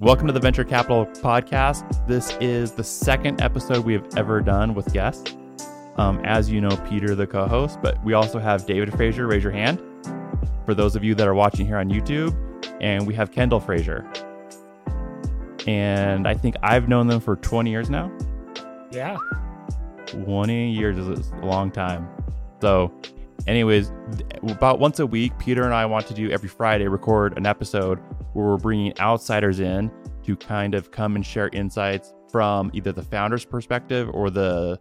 Welcome to the Venture Capital Podcast. This is the second episode we have ever done with guests. Um, as you know, Peter, the co host, but we also have David Frazier. Raise your hand for those of you that are watching here on YouTube. And we have Kendall Frazier. And I think I've known them for 20 years now. Yeah. 20 years is a long time. So, anyways, about once a week, Peter and I want to do every Friday record an episode where we're bringing outsiders in to kind of come and share insights from either the founder's perspective or the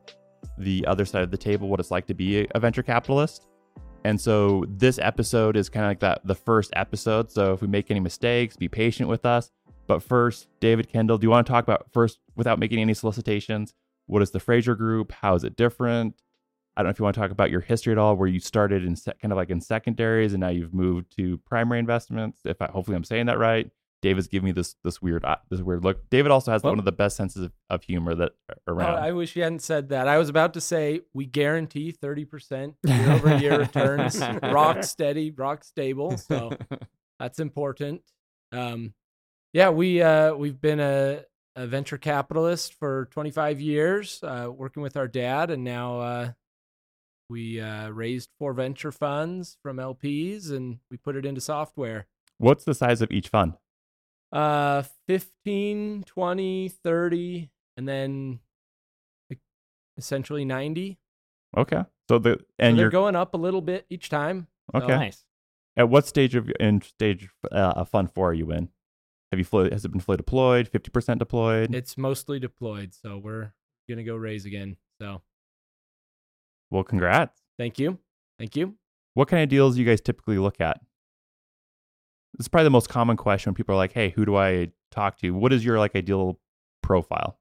the other side of the table, what it's like to be a venture capitalist. And so this episode is kind of like that the first episode. So if we make any mistakes, be patient with us. But first, David Kendall, do you want to talk about first without making any solicitations? What is the Frazier Group? How is it different? I don't know if you want to talk about your history at all, where you started in se- kind of like in secondaries and now you've moved to primary investments. If I, hopefully I'm saying that right. David's giving me this this weird uh, this weird look. David also has Well- one of the best senses of, of humor that Oh, around. I wish you hadn't said that. I was about to say we guarantee 30% year over year returns, rock steady, rock stable. So that's important. Um, yeah, we uh, we've been a, a venture capitalist for 25 years, uh, working with our dad, and now uh, we uh, raised four venture funds from LPs, and we put it into software. What's the size of each fund? Uh, 15, 20, 30, and then essentially 90. Okay, so the So and they're you're going up a little bit each time. So- okay. Nice. At what stage of in stage uh, fund four are you in? Have you fully, has it been fully deployed? Fifty percent deployed? It's mostly deployed, so we're gonna go raise again. So well, congrats. thank you, thank you. What kind of deals do you guys typically look at? This is probably the most common question when people are like, "Hey, who do I talk to?" What is your like ideal profile?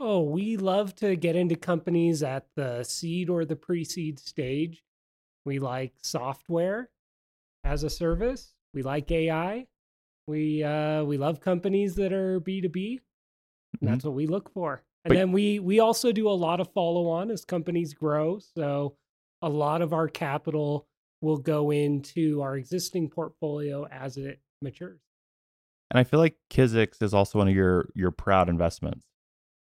Oh, we love to get into companies at the seed or the pre seed stage. We like software as a service. We like AI. We uh we love companies that are B2B. And Mhm. That's what we look for. And But- then we we also do a lot of follow on as companies grow. So a lot of our capital will go into our existing portfolio as it matures. And I feel like Kiziks is also one of your your proud investments.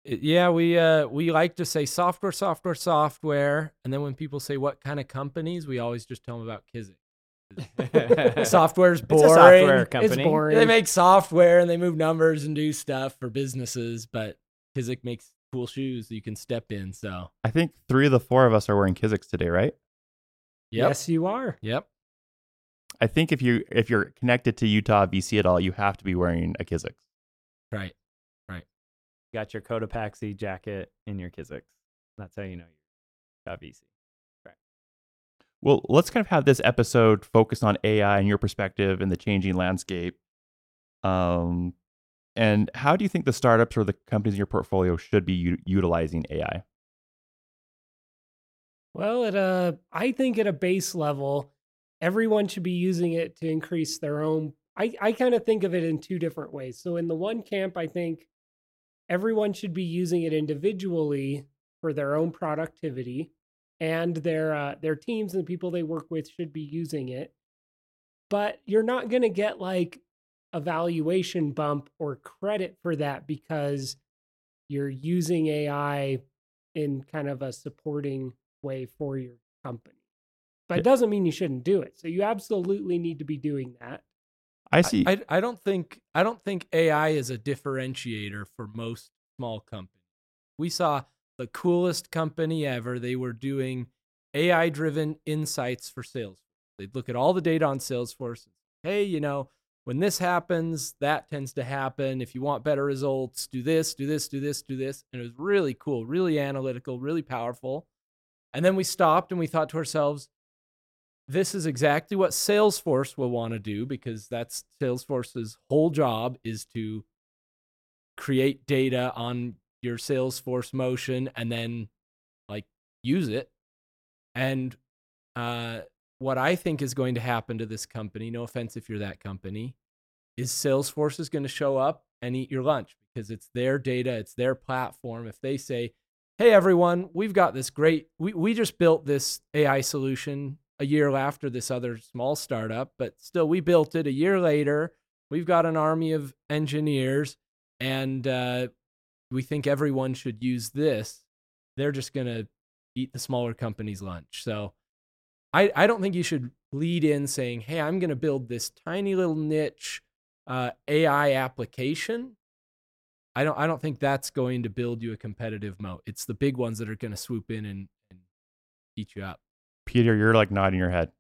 Yeah, we uh we like to say software, software, software, and then when people say what kind of companies, we always just tell them about Kizik. Software's It's a boring. software It's boring. They make software and they move numbers and do stuff for businesses, but Kizik makes cool shoes that you can step in. So, I think three of the four of us are wearing Kiziks today, right? yep, Yes, you are. yep. I think if you if you're connected to Utah VC at all, you have to be wearing a Kiziks. Right. Right. Got your Cotopaxi jacket in your Kiziks. That's how you know you're got VC. Right. Well, let's kind of have this episode focus on AI and your perspective in the changing landscape. Um, and how do you think the startups or the companies in your portfolio should be u- utilizing AI? Well, at a, I think at a base level, everyone should be using it to increase their own. I, I kind of think of it in two different ways. So, in the one camp, I think everyone should be using it individually for their own productivity, and their uh, their teams and the people they work with should be using it. But you're not going to get like a valuation bump or credit for that because you're using AI in kind of a supporting way for your company. But it doesn't mean you shouldn't do it. So you absolutely need to be doing that. I see. I, I don't think I don't think AI is a differentiator for most small companies. We saw the coolest company ever. They were doing AI driven insights for Salesforce. They'd look at all the data on Salesforce. Hey, you know, when this happens, that tends to happen. If you want better results, do this, do this, do this, do this. And it was really cool, really analytical, really powerful. And then we stopped and we thought to ourselves, this is exactly what Salesforce will want to do because that's Salesforce's whole job is to create data on your Salesforce motion and then like use it. And uh, what I think is going to happen to this company, no offense if you're that company, is Salesforce is going to show up and eat your lunch because it's their data, it's their platform. If they say, hey, everyone, we've got this great, we, we just built this AI solution a year after this other small startup, but still, we built it a year later We've got an army of engineers, and uh, we think everyone should use this. They're just going to eat the smaller company's lunch. So I, I don't think you should lead in saying, hey, I'm going to build this tiny little niche uh, AI application. I don't I don't think that's going to build you a competitive moat. It's the big ones that are going to swoop in and, and eat you up. Peter, you're like nodding your head.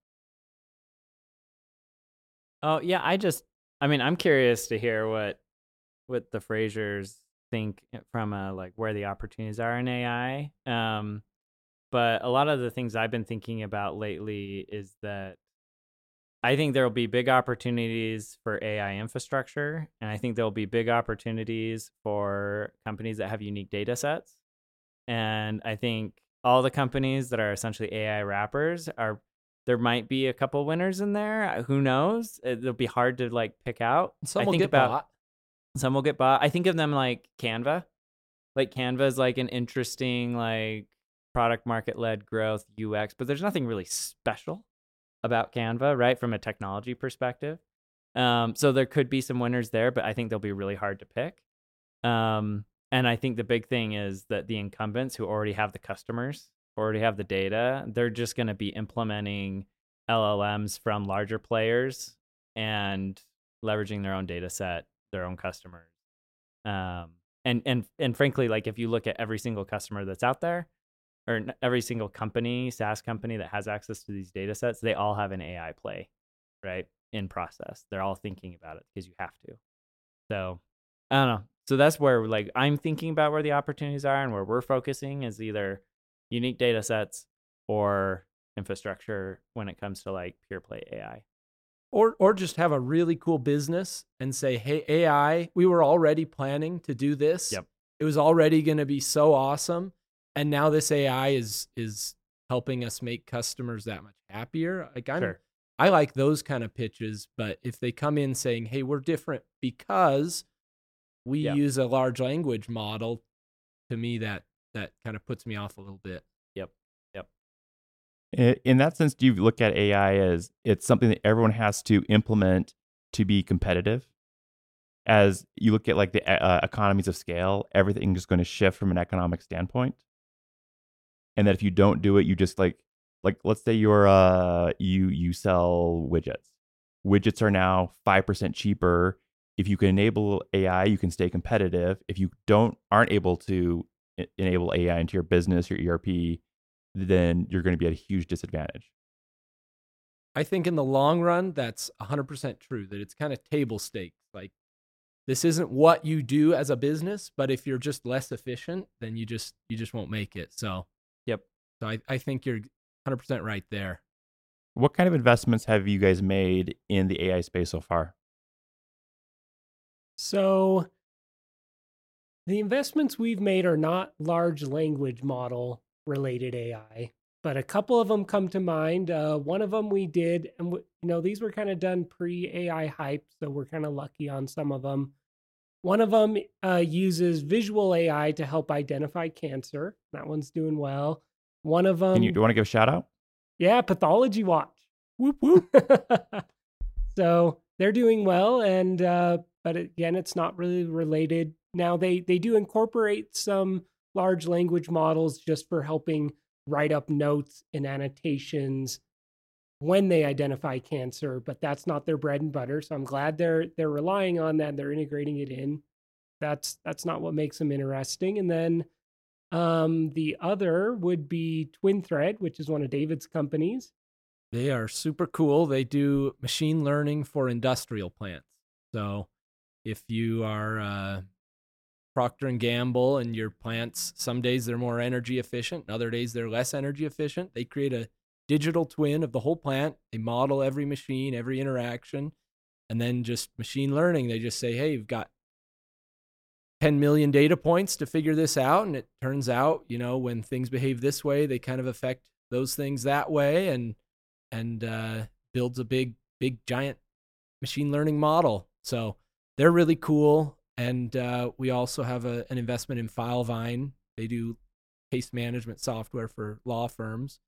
Oh yeah, I just I mean I'm curious to hear what what the Fraziers think from a like where the opportunities are in AI. Um, but a lot of the things I've been thinking about lately is that I think there will be big opportunities for AI infrastructure, and I think there will be big opportunities for companies that have unique data sets. And I think all the companies that are essentially AI wrappers are there might be a couple winners in there. Uh, who knows? It'll be hard to like pick out. Some I will think get about bought. some will get bought. I think of them like Canva. Like Canva is like an interesting like product market led growth UX, but there's nothing really special about Canva, right? From a technology perspective. Um, so there could be some winners there, but I think they'll be really hard to pick. Um, and I think the big thing is that the incumbents who already have the customers, already have the data, they're just going to be implementing LLMs from larger players and leveraging their own data set, their own customers. Um, and and and frankly, like if you look at every single customer that's out there, or every single company, SaaS company that has access to these data sets, they all have an AI play, right? In process. They're all thinking about it because you have to. So I don't know. So that's where like I'm thinking about where the opportunities are and where we're focusing is either unique data sets or infrastructure when it comes to like pure play AI. or or just have a really cool business and say, "Hey, AI, we were already planning to do this. Yep. It was already going to be so awesome, and now this AI is is helping us make customers that much happier." Like I'm, Sure. I like those kind of pitches, but if they come in saying, "Hey, we're different because we Yeah. use a large language model," to me that that kind of puts me off a little bit. Yep. Yep. In that sense, do you look at AI as it's something that everyone has to implement to be competitive? As you look at like the uh, economies of scale, everything is going to shift from an economic standpoint. And that if you don't do it, you just like like let's say you're uh you you sell widgets. Widgets are now 5% cheaper. If you can enable AI, you can stay competitive. If you don't aren't able to e- enable AI into your business, your ERP, then you're going to be at a huge disadvantage. I think in the long run, that's 100% true, that it's kind of table stakes. Like, this isn't what you do as a business, but if you're just less efficient, then you just you just won't make it. So. So I, I think you're 100% right there. What kind of investments have you guys made in the AI space so far? So the investments we've made are not large language model related AI, but a couple of them come to mind. Uh, one of them we did, and w- you know these were kind of done pre AI hype, so we're kind of lucky on some of them. One of them uh, uses visual AI to help identify cancer. That one's doing well. One of them, Can you, do you want to give a shout out? yeah, Pathology Watch. Whoop whoop. so they're doing well, and uh, but again, it's not really related. Now they they do incorporate some large language models just for helping write up notes and annotations when they identify cancer, but that's not their bread and butter. So I'm glad they're they're relying on that. They're integrating it in. That's that's not what makes them interesting. And then um, the other would be TwinThread, which is one of David's companies. They are super cool. They do machine learning for industrial plants. So, if you are uh, Procter and Gamble and your plants, some days they're more energy efficient, other days they're less energy efficient. They create a digital twin of the whole plant. They model every machine, every interaction, and then just machine learning. They just say, "Hey, you've got 10 million data points to figure this out," and it turns out, you know, when things behave this way, they kind of affect those things that way, and and uh, builds a big, big, giant machine learning model. So they're really cool. And uh, we also have a, an investment in Filevine. They do case management software for law firms.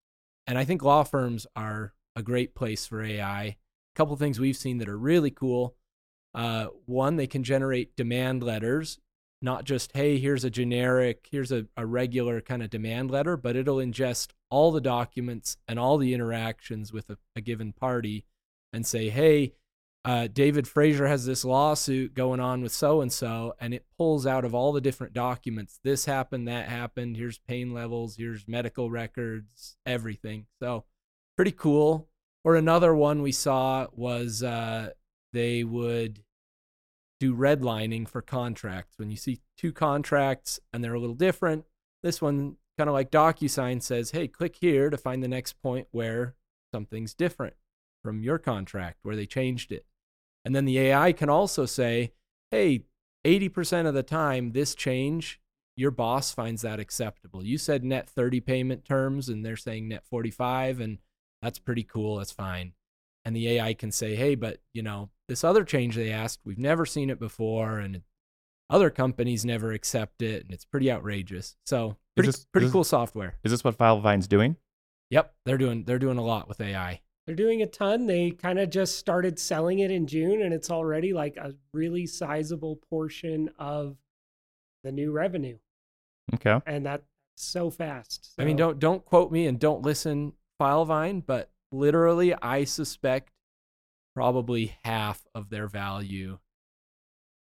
And I think law firms are a great place for AI. A couple things we've seen that are really cool. Uh, one, they can generate demand letters, not just, hey, here's a generic, here's a, a regular kind of demand letter, but it'll ingest all the documents and all the interactions with a, a given party and say, hey, uh, David Frazier has this lawsuit going on with so and so, and it pulls out of all the different documents this happened, that happened, here's pain levels, here's medical records, everything. So, pretty cool. Or another one we saw was uh, they would do redlining for contracts. When you see two contracts and they're a little different, this one kind of like DocuSign says, hey, click here to find the next point where something's different from your contract, where they changed it. And then the AI can also say, hey, 80% of the time, this change, your boss finds that acceptable. You said net 30 payment terms, and they're saying net 45, and that's pretty cool. That's fine. And the AI can say, hey, but you know, this other change they asked, we've never seen it before, and other companies never accept it, and it's pretty outrageous. So pretty this- pretty is- cool software. Is this what Filevine's doing? Yep, they're doing they're doing a lot with AI. They're doing a ton. They kind of just started selling it in June, and it's already like a really sizable portion of the new revenue, Okay. and that's so fast. I mean, don't don't quote me and don't listen, Filevine, but literally, I suspect probably half of their value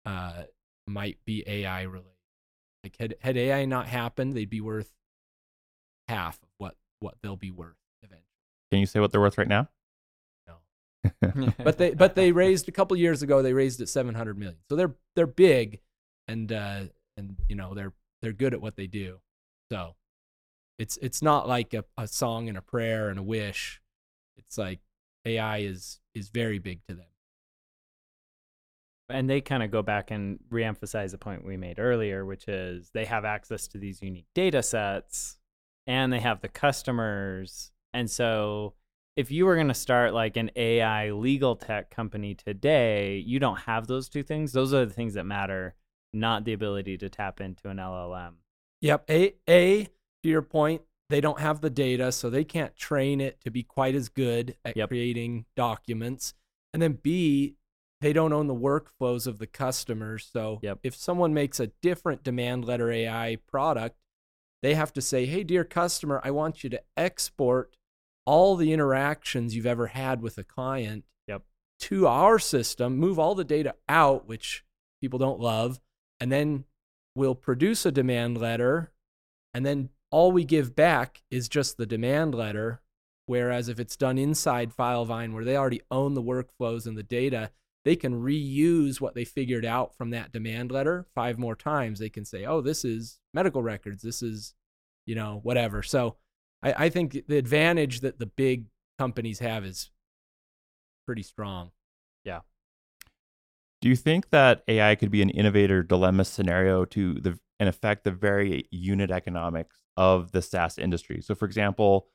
uh, might be AI related. Like had had AI not happened, they'd be worth half of what what they'll be worth eventually. Can you say what they're worth right now? No. But they but they raised a couple years ago. They raised it seven hundred million. So they're they're big, and uh, and you know they're they're good at what they do. So it's it's not like a, a song and a prayer and a wish. It's like AI is is very big to them. and they kind of go back and reemphasize the point we made earlier, which is they have access to these unique data sets and they have the customers. And so if you were going to start like an AI legal tech company today, you don't have those two things. Those are the things that matter, not the ability to tap into an LLM. Yep. A a to your point, they don't have the data, so they can't train it to be quite as good at Yep. creating documents. And then B, they don't own the workflows of the customers. So Yep. if someone makes a different demand letter AI product, they have to say, "Hey, dear customer, I want you to export all the interactions you've ever had with a client Yep. to our system, move all the data out, which people don't love, and then we'll produce a demand letter, and then all we give back is just the demand letter. Whereas if it's done inside Filevine, where they already own the workflows and the data, they can reuse what they figured out from that demand letter five more times. They can say, oh, this is medical records. This is, you know, whatever. So I, I think the advantage that the big companies have is pretty strong. Yeah. Do you think that AI could be an innovator dilemma scenario to the and affect the very unit economics of the SaaS industry? So, for example,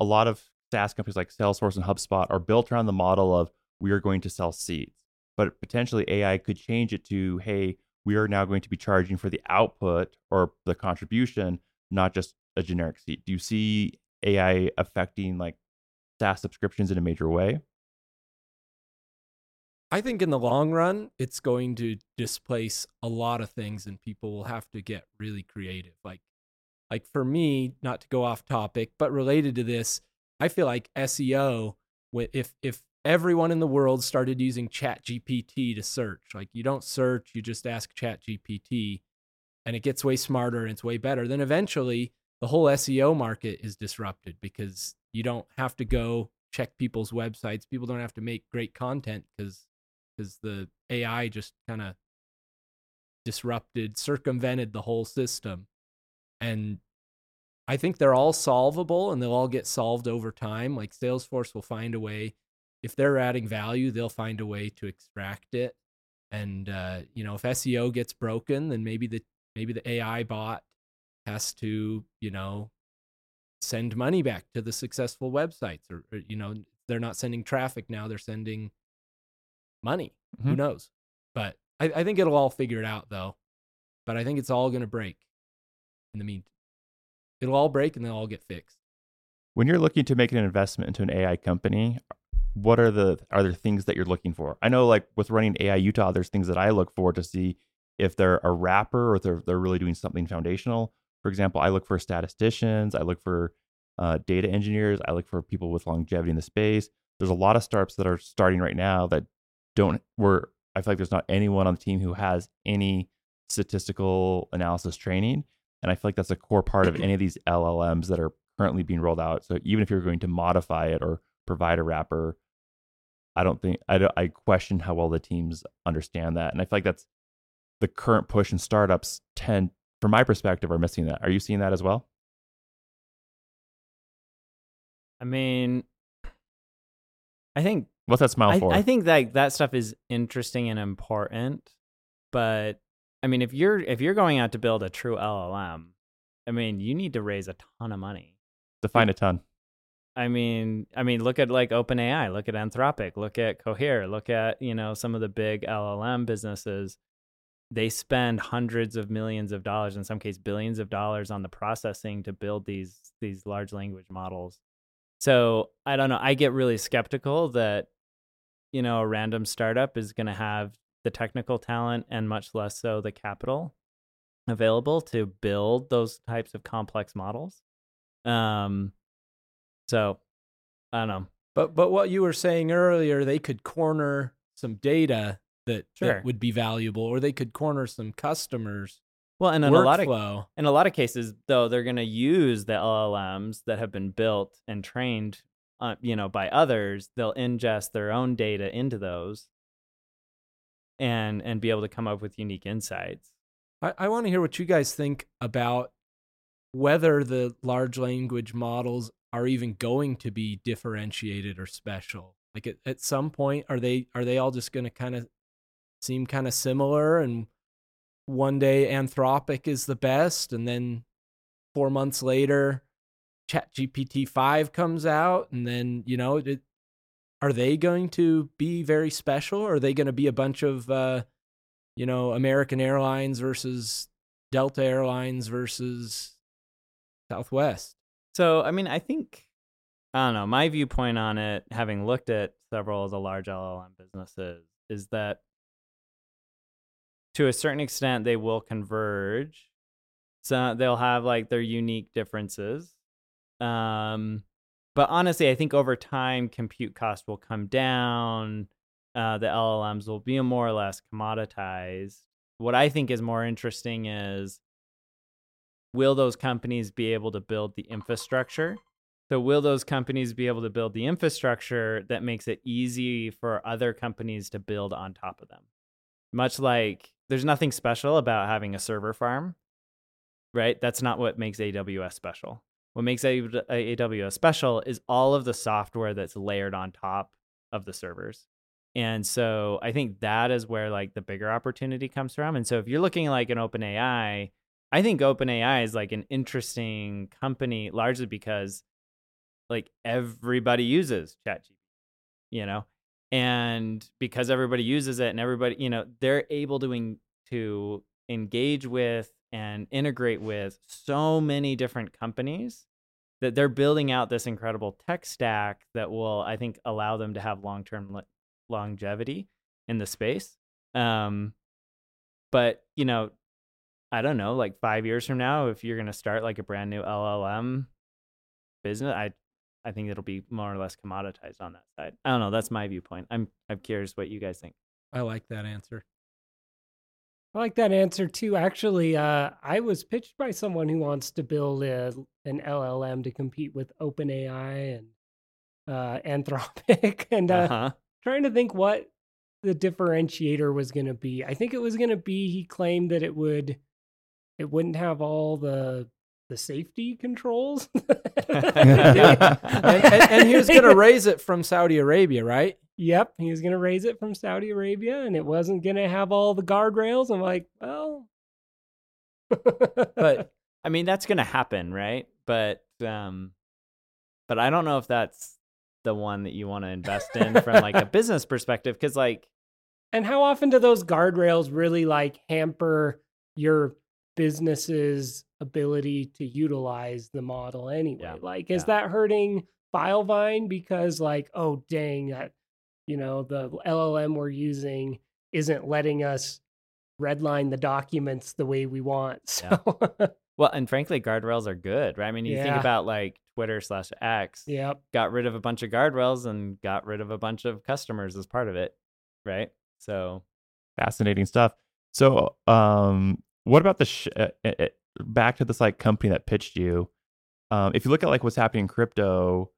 a lot of SaaS companies like Salesforce and HubSpot are built around the model of we are going to sell seats, but potentially AI could change it to hey, we are now going to be charging for the output or the contribution, not just a generic seat. Do you see AI affecting like SaaS subscriptions in a major way? I think in the long run, it's going to displace a lot of things, and people will have to get really creative. Like, like for me, not to go off topic, but related to this, I feel like SEO. If if everyone in the world started using Chat GPT to search, like you don't search, you just ask Chat GPT, and it gets way smarter and it's way better. Then eventually, the whole SEO market is disrupted because you don't have to go check people's websites. People don't have to make great content because because the AI just kind of disrupted, circumvented the whole system. And I think they're all solvable and they'll all get solved over time. Like Salesforce will find a way, if they're adding value, they'll find a way to extract it. And uh, you know, if SEO gets broken, then maybe the maybe the AI bot has to, you know, send money back to the successful websites or, or you know, they're not sending traffic now, they're sending money. Who Mhm. knows? But I, I think it'll all figure it out though. But I think it's all gonna break in the meantime. It'll all break and they'll all get fixed. When you're looking to make an investment into an AI company, what are the are there things that you're looking for? I know like with running AI Utah, there's things that I look for to see if they're a wrapper or if they're, they're really doing something foundational. For example, I look for statisticians, I look for uh, data engineers, I look for people with longevity in the space. There's a lot of startups that are starting right now that don't where I feel like there's not anyone on the team who has any statistical analysis training. And I feel like that's a core part of any of these LLMs that are currently being rolled out. So even if you're going to modify it or provide a wrapper, I don't think I don't, I question how well the teams understand that. And I feel like that's the current push in startups tend from my perspective are missing that. Are you seeing that as well? I mean, I think What's that smile I, for? I think that that stuff is interesting and important, but I mean, if you're if you're going out to build a true LLM, I mean, you need to raise a ton of money. Define a ton. I mean, I mean, look at like OpenAI, look at Anthropic, look at Cohere, look at you know some of the big LLM businesses. They spend hundreds of millions of dollars, in some case billions of dollars, on the processing to build these these large language models. So I don't know. I get really skeptical that you know a random startup is going to have the technical talent and much less so the capital available to build those types of complex models. Um, so I don't know. But but what you were saying earlier, they could corner some data that, Sure. that would be valuable, or they could corner some customers. Well, and in a lot of workflow. in a lot of cases, though, they're going to use the LLMs that have been built and trained, uh, you know, by others. They'll ingest their own data into those, and and be able to come up with unique insights. I, I want to hear what you guys think about whether the large language models are even going to be differentiated or special. Like at, at some point, are they are they all just going to kind of seem kind of similar? And one day Anthropic is the best, and then four months later, ChatGPT five comes out, and then you know, it, are they going to be very special? Are they going to be a bunch of uh, you know, American Airlines versus Delta Airlines versus Southwest. So, I mean, I think I don't know. My viewpoint on it, having looked at several of the large LLM businesses, is that to a certain extent they will converge. So they'll have like their unique differences. Um, but honestly, I think over time, compute cost will come down. Uh, the LLMs will be more or less commoditized. What I think is more interesting is will those companies be able to build the infrastructure? So, will those companies be able to build the infrastructure that makes it easy for other companies to build on top of them? Much like there's nothing special about having a server farm, right? That's not what makes AWS special. What makes AWS special is all of the software that's layered on top of the servers. And so I think that is where like the bigger opportunity comes from. And so if you're looking like an OpenAI, I think OpenAI is like an interesting company largely because like everybody uses ChatGPT, you know, and because everybody uses it and everybody, you know, they're able to en- to engage with and integrate with so many different companies that they're building out this incredible tech stack that will, I think, allow them to have long term longevity in the space. Um, but you know, I don't know, like five years from now, if you're gonna start like a brand new LLM business, I I think it'll be more or less commoditized on that side. I don't know. That's my viewpoint. I'm I'm curious what you guys think. I like that answer. I like that answer too. Actually, uh, I was pitched by someone who wants to build a, an LLM to compete with OpenAI and uh, Anthropic, and uh, Uh-huh. trying to think what the differentiator was going to be. I think it was going to be he claimed that it would it wouldn't have all the the safety controls. And, and, and he was going to raise it from Saudi Arabia, right? Yep, he was going to raise it from Saudi Arabia, and it wasn't going to have all the guardrails. I'm like, well, But I mean, that's gonna happen, right? But um, but I don't know if that's the one that you want to invest in from like a business perspective, because like and how often do those guardrails really like hamper your business's ability to utilize the model anyway? Yeah, Like, is yeah. that hurting Filevine because like, oh dang, that you know, the LLM we're using isn't letting us redline the documents the way we want. So Well, and frankly, guardrails are good, right? I mean, you think about like Twitter slash X, yep. got rid of a bunch of guardrails and got rid of a bunch of customers as part of it, right? So fascinating stuff. So, um, what about the sh- uh, uh, uh, back to this like company that pitched you? Um, if you look at like what's happening in crypto,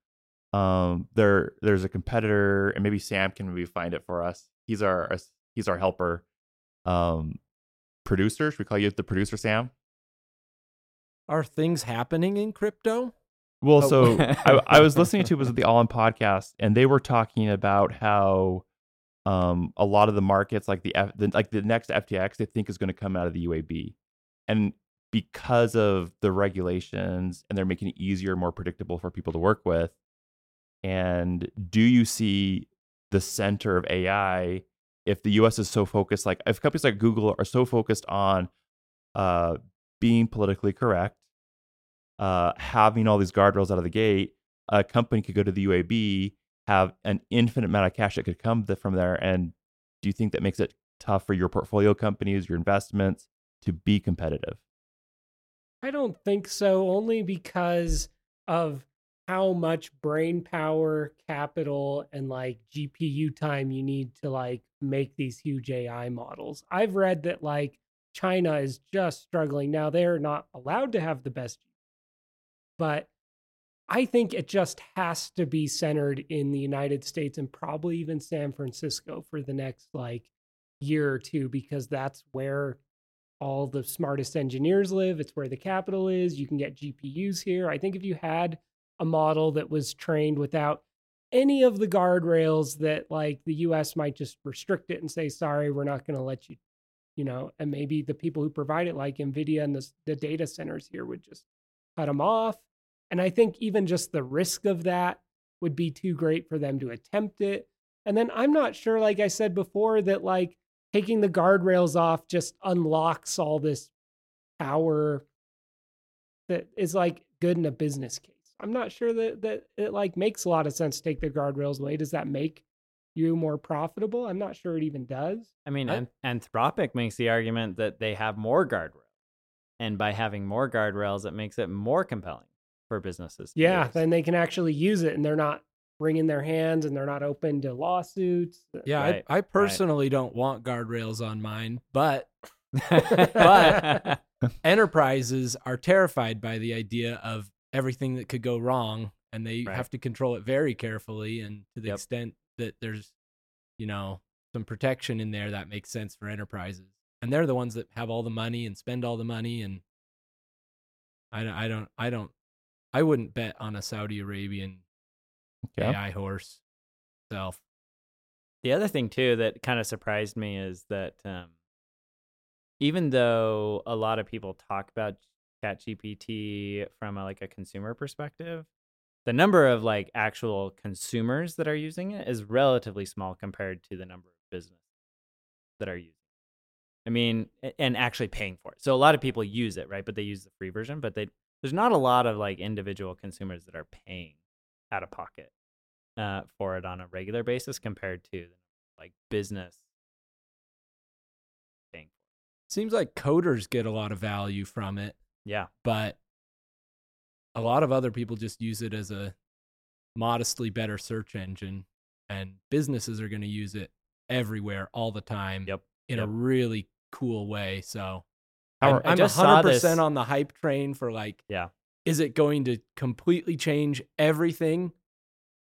um, there there's a competitor, and maybe Sam can maybe find it for us. He's our he's our helper. Um, producer, should we call you the producer, Sam? Are things happening in crypto? Well, Oh. so I, I was listening to it was the All In podcast, and they were talking about how um, a lot of the markets, like the, F, the like the next FTX, they think is going to come out of the UAE, and because of the regulations, and they're making it easier, more predictable for people to work with. And do you see the center of AI if the U.S. is so focused, like if companies like Google are so focused on uh, being politically correct, uh, having all these guardrails out of the gate, a company could go to the UAE, have an infinite amount of cash that could come from there. And do you think that makes it tough for your portfolio companies, your investments to be competitive? I don't think so, only because of how much brain power, capital, and like GPU time you need to like make these huge AI models. I've read that like China is just struggling. Now they're not allowed to have the best, but I think it just has to be centered in the United States and probably even San Francisco for the next like year or two because that's where all the smartest engineers live. It's where the capital is. You can get GPUs here. I think if you had a model that was trained without any of the guardrails that like the US might just restrict it and say, sorry, we're not going to let you, you know, and maybe the people who provide it, like NVIDIA and the, the data centers here, would just cut them off. And I think even just the risk of that would be too great for them to attempt it. And then I'm not sure, like I said before, that like taking the guardrails off just unlocks all this power that is like good in a business case. I'm not sure that that it like makes a lot of sense to take the guardrails away. Does that make you more profitable? I'm not sure it even does. I mean, I- An- Anthropic makes the argument that they have more guardrails, and by having more guardrails, it makes it more compelling for businesses. to Yeah, use. then they can actually use it and they're not wringing their hands and they're not open to lawsuits. Uh, yeah, Right, I, I personally don't want guardrails on mine, but but enterprises are terrified by the idea of everything that could go wrong and they Right. have to control it very carefully and to the Yep. extent that there's you know some protection in there that makes sense for enterprises and they're the ones that have all the money and spend all the money and i, don't- I don't i don't i wouldn't bet on a saudi arabian Yeah. ai horse self The other thing too that kind of surprised me is that um, even though a lot of people talk about ChatGPT from a, like a consumer perspective, the number of like actual consumers that are using it is relatively small compared to the number of businesses that are using. it. I mean, and actually paying for it. So a lot of people use it, right? But they use the free version, but they there's not a lot of like individual consumers that are paying out of pocket uh, for it on a regular basis compared to like business paying. seems like coders get a lot of value from it Yeah, but a lot of other people just use it as a modestly better search engine and businesses are going to use it everywhere all the time Yep, in yep. a really cool way so i'm, I'm 100% this- on the hype train for like yeah. is it going to completely change everything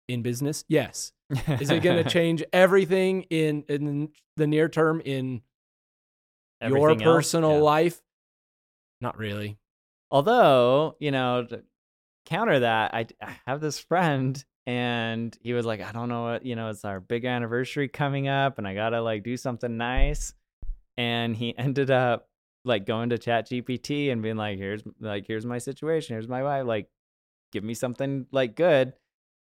in business yes is it going to change everything in in the near term in your Everything else? personal life not really Although, you know, to counter that, I, I have this friend and he was like, I don't know what, you know, it's our big anniversary coming up and I got to like do something nice. And he ended up like going to Chat GPT and being like, here's like, here's my situation. Here's my wife. Like, give me something like good.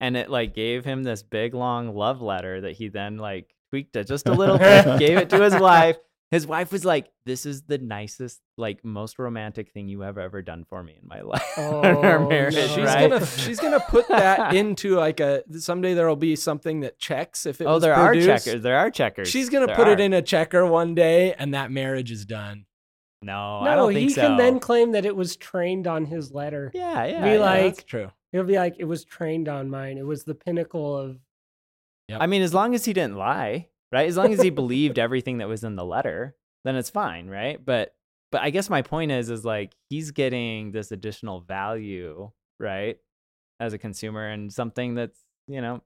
And it like gave him this big long love letter that he then like tweaked it just a little bit, gave it to his wife. His wife was like, "This is the nicest, like most romantic thing you have ever done for me in my life." Our Oh, marriage, no. she's right? gonna she's gonna put that into like a someday there'll be something that checks if it oh, was there produced. are checkers. There are checkers. She's gonna There put it in a checker one day, and that marriage is done. No, I no, don't he think so. can then claim that it was trained on his letter. yeah, yeah. Be yeah. like- That's true. He'll be like, it was trained on mine. It was the pinnacle of. I mean, as long as he didn't lie, right? As long as he believed everything that was in the letter, then it's fine, right? But but I guess my point is is like he's getting this additional value, right? As a consumer and something that's, you know,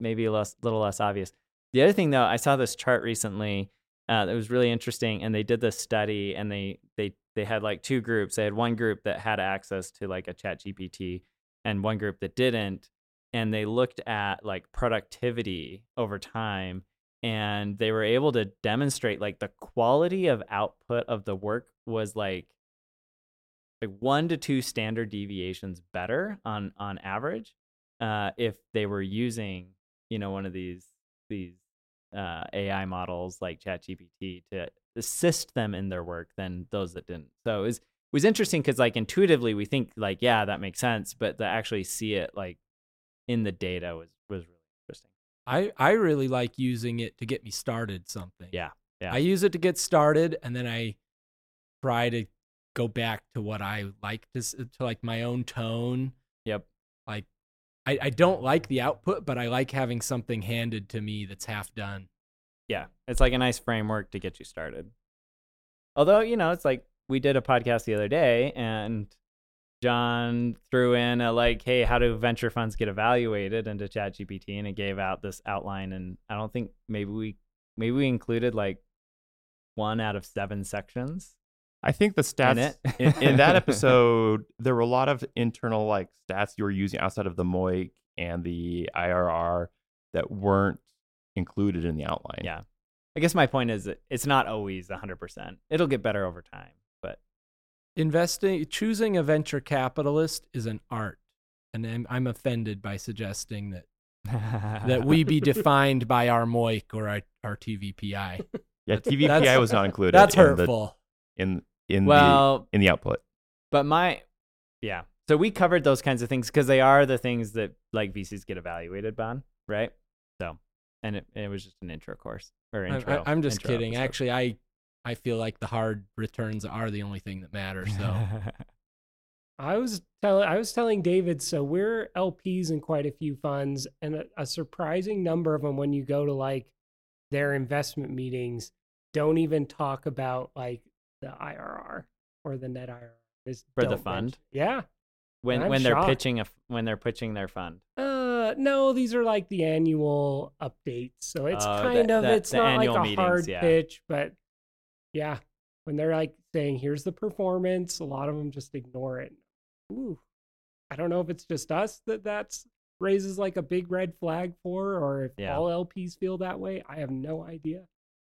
maybe a less little less obvious. The other thing though, I saw this chart recently uh, that was really interesting and they did this study and they they they had like two groups. They had one group that had access to like a chat GPT and one group that didn't and they looked at like productivity over time and they were able to demonstrate like the quality of output of the work was like like one to two standard deviations better on on average uh if they were using you know one of these these uh ai models like ChatGPT to assist them in their work than those that didn't. So it was it was interesting because like intuitively we think like yeah that makes sense but to actually see it like in the data was I I really like using it to get me started something. Yeah, yeah. I use it to get started, and then I try to go back to what I like to to like my own tone. Yep. Like I I don't like the output, but I like having something handed to me that's half done. yeah it's like a nice framework to get you started although you know it's like we did a podcast the other day and john threw in a like hey how do venture funds get evaluated? into chat gpt and it gave out this outline and i don't think maybe we maybe we included like one out of seven sections I think the stats in, in that episode, there were a lot of internal like stats you were using outside of the MOIC and the IRR that weren't included in the outline. yeah. I guess my point is that it's not always 100% it'll get better over time Investing choosing a venture capitalist is an art, and I'm, I'm offended by suggesting that that we be defined by our MOIC or our, our TVPI. Yeah, TVPI was not included. That's in the- hurtful. in in well the in the output. But my, yeah. So we covered those kinds of things because they are the things that like VCs get evaluated on, right? So, and it, it was just an intro course or I- intro. I, am just intro kidding. episode. Actually, I I feel like the hard returns are the only thing that matters. So I was telling I was telling David, so we're LPs in quite a few funds, and a, a surprising number of them, when you go to like their investment meetings, don't even talk about like the IRR or the net IRR. Just For the fund? mention- Yeah. when I'm when they're shocked. pitching a f- when they're pitching their fund. Uh, no, these are like the annual updates, so it's the- kind of the- it's the not like a meetings, hard yeah. pitch, but yeah, when they're like saying here's the performance, a lot of them just ignore it. Ooh, I don't know if it's just us that that's raises like a big red flag for, or if Yeah. all LPs feel that way. I have no idea.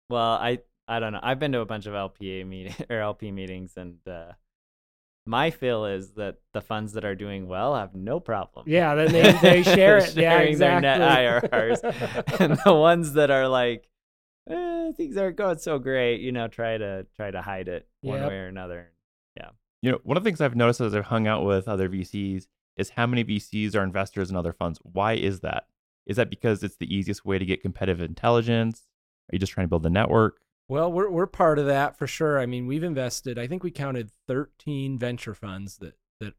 Well, I I don't know. I've been to a bunch of LPA meeting or LP meetings, and uh, my feel is that the funds that are doing well have no problem. Yeah, then they they share it. yeah, sharing their net IRRs, and the ones that are like eh, things aren't going so great, you know, try to try to hide it one Yep. way or another. Yeah. You know, one of the things I've noticed as I've hung out with other VCs is how many VCs are investors in other funds. Why is that? Is that because it's the easiest way to get competitive intelligence? Are you just trying to build the network? Well, we're we're part of that for sure. I mean, we've invested. I think we counted 13 venture funds that that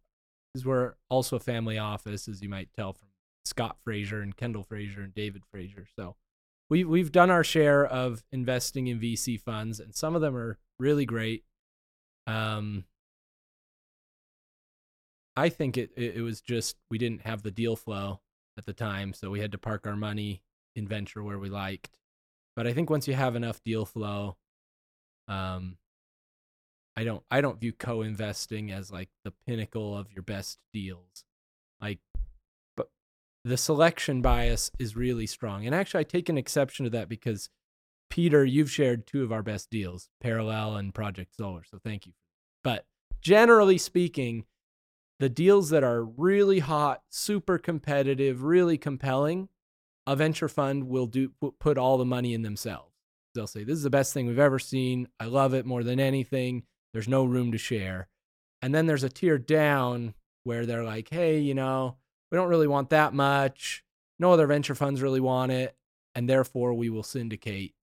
is were also a family office, as you might tell from Scott Frazier and Kendall Frazier and David Frazier. So we we've done our share of investing in VC funds, and some of them are really great. Um, I think it, it was just we didn't have the deal flow at the time, so we had to park our money in venture where we liked. But I think once you have enough deal flow, um, I don't I don't view co-investing as like the pinnacle of your best deals. The selection bias is really strong, and actually I take an exception to that because Peter, you've shared two of our best deals, Parallel and Project Solar. So thank you. But generally speaking, the deals that are really hot, super competitive, really compelling, a venture fund will do put all the money in themselves. They'll say, This is the best thing we've ever seen. I love it more than anything. There's no room to share. And then there's a tier down where they're like, Hey, you know, we don't really want that much. No other venture funds really want it. And therefore, we will syndicate.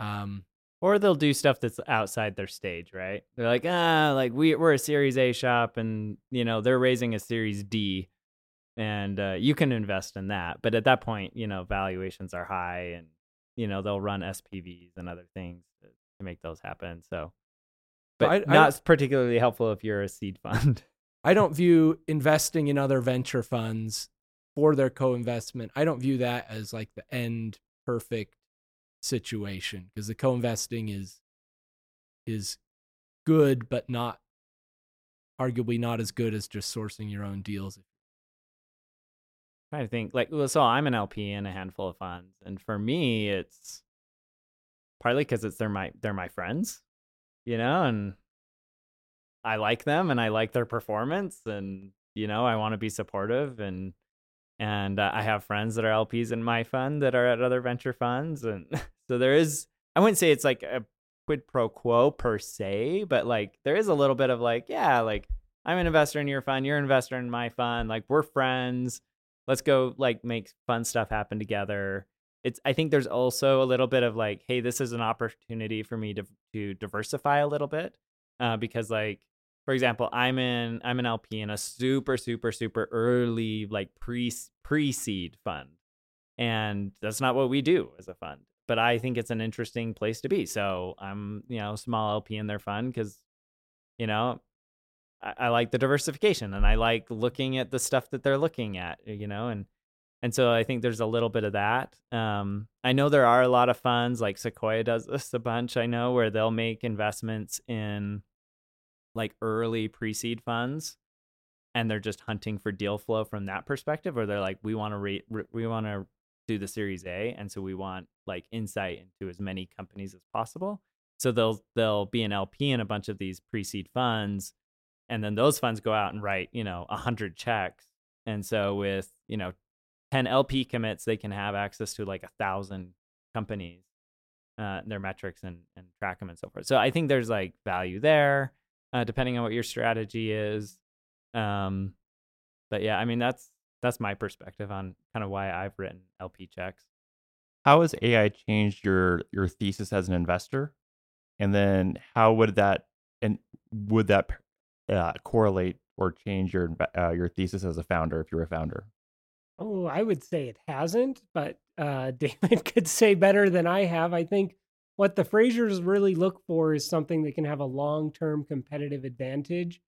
Um, Or they'll do stuff that's outside their stage, right? They're like, ah, like we we're a Series A shop, and you know they're raising a Series D, and uh, you can invest in that. But at that point, you know valuations are high, and you know they'll run SPVs and other things to, to make those happen. So, but I- I- not particularly helpful if you're a seed fund. I don't view investing in other venture funds for their co-investment. I don't view that as like the end perfect situation because the co-investing is is good but not arguably not as good as just sourcing your own deals. trying to think like well, so i'm an lp in a handful of funds and for me it's partly because it's they're my they're my friends you know and i like them and i like their performance and you know i want to be supportive and and uh, i have friends that are lps in my fund that are at other venture funds and so there is i wouldn't say it's like a quid pro quo per se but like there is a little bit of like yeah like i'm an investor in your fund you're an investor in my fund like we're friends let's go like make fun stuff happen together. It's i think there's also a little bit of like hey this is an opportunity for me to to diversify a little bit uh, because like for example i'm in i'm an lp in a super super super early like pre pre-seed fund and that's not what we do as a fund but i think it's an interesting place to be so i'm you know small lp in their fund because you know I, I like the diversification and I like looking at the stuff that they're looking at, you know, and and so I think there's a little bit of that. Um, I know there are a lot of funds like Sequoia does this a bunch. I know where they'll make investments in like early pre-seed funds, and they're just hunting for deal flow from that perspective. Or they're like, we want to rate, we want to do the Series A, and so we want like insight into as many companies as possible. So they'll they'll be an LP in a bunch of these pre-seed funds and then those funds go out and write you know 100 checks and so with you know 10 lp commits they can have access to like a thousand companies uh, their metrics and, and track them and so forth so i think there's like value there uh, depending on what your strategy is um, but yeah i mean that's that's my perspective on kind of why i've written lp checks How has AI changed your your thesis as an investor? And then how would that and would that uh, correlate or change your uh, your thesis as a founder if you're a founder? Oh, I would say it hasn't, but uh, David could say better than I have. I think what the Fraziers really look for is something that can have a long term competitive advantage.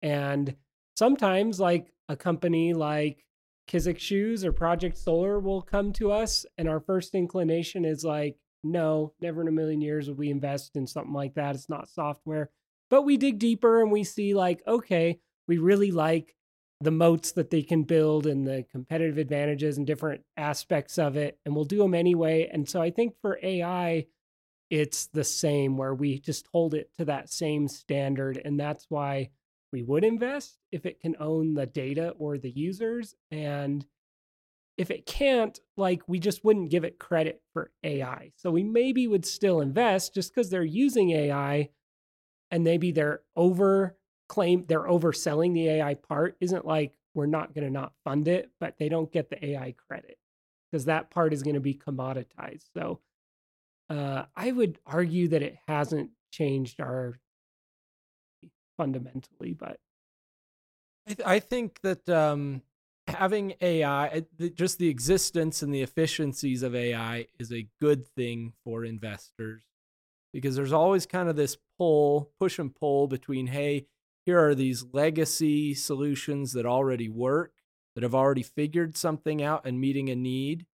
And sometimes, like a company like Kizik Shoes or Project Solar will come to us, and our first inclination is like, no, never in a million years would we invest in something like that. It's not software. But we dig deeper and we see, like, okay, we really like the moats that they can build and the competitive advantages and different aspects of it and we'll do them anyway and so i think for ai it's the same where we just hold it to that same standard and that's why we would invest if it can own the data or the users and if it can't like we just wouldn't give it credit for ai so we maybe would still invest just because they're using ai and maybe they're over claim they're overselling the AI part isn't like we're not going to not fund it, but they don't get the AI credit because that part is going to be commoditized. So uh, I would argue that it hasn't changed our fundamentally, but I, th- I think that um, having AI, uh, just the existence and the efficiencies of AI is a good thing for investors because there's always kind of this pull, push and pull between, hey, here are these legacy solutions that already work, that have already figured something out and meeting a need.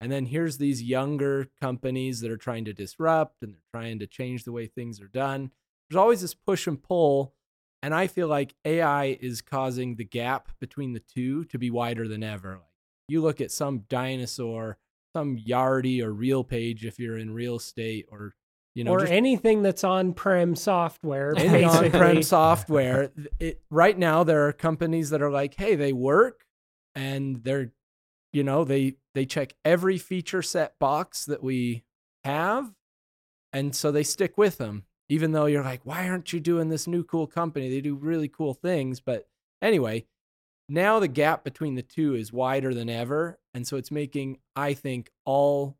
And then here's these younger companies that are trying to disrupt and they're trying to change the way things are done. There's always this push and pull. And I feel like AI is causing the gap between the two to be wider than ever. Like you look at some dinosaur, some Yardi or RealPage if you're in real estate, or you know, or just anything that's on prem software. any on-prem software. It, right now, there are companies that are like, "Hey, they work, and they're, you know, they they check every feature set box that we have, and so they stick with them, even though you're like, why aren't you doing this new cool company? They do really cool things. But anyway, now the gap between the two is wider than ever. And so it's making, I think, all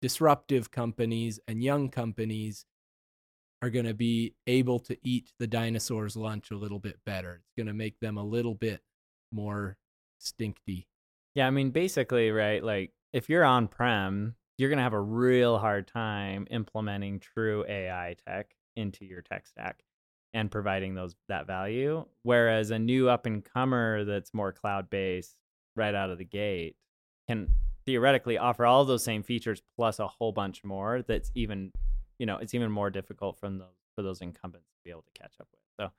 disruptive companies and young companies are going to be able to eat the dinosaurs' lunch a little bit better. It's going to make them a little bit more stinky. Yeah, I mean, basically, right? Like, if you're on prem, you're going to have a real hard time implementing true AI tech into your tech stack and providing those that value. Whereas a new up and comer that's more cloud based right out of the gate can theoretically offer all those same features plus a whole bunch more. That's even, you know, it's even more difficult from those for those incumbents to be able to catch up with. So,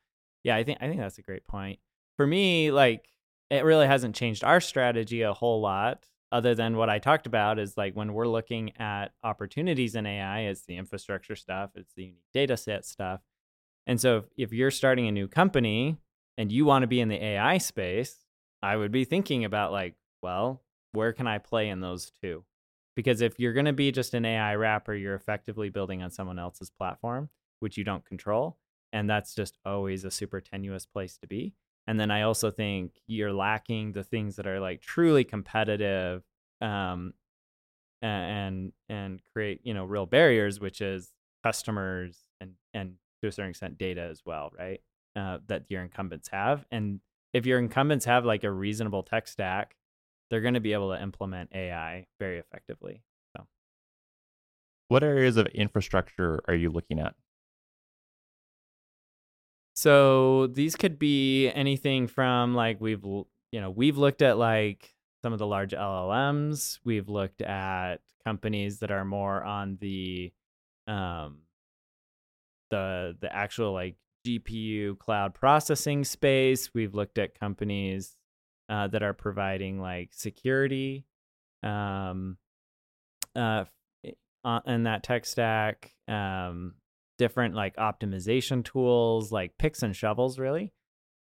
yeah, I think I think that's a great point. For me, like it really hasn't changed our strategy a whole lot other than what I talked about is like when we're looking at opportunities in AI, it's the infrastructure stuff, it's the unique data set stuff. And so if, if you're starting a new company and you want to be in the AI space, I would be thinking about like, well, where can I play in those two? Because if you're going to be just an AI wrapper, you're effectively building on someone else's platform, which you don't control. And that's just always a super tenuous place to be. And then I also think you're lacking the things that are like truly competitive um, and and create you know real barriers, which is customers and and to a certain extent data as well, right? Uh, that your incumbents have, and if your incumbents have like a reasonable tech stack, they're going to be able to implement AI very effectively. So, what areas of infrastructure are you looking at? So these could be anything from like we've you know we've looked at like some of the large LLMs. We've looked at companies that are more on the um the the actual like GPU cloud processing space. We've looked at companies uh, that are providing like security um uh in that tech stack um different like optimization tools like picks and shovels really.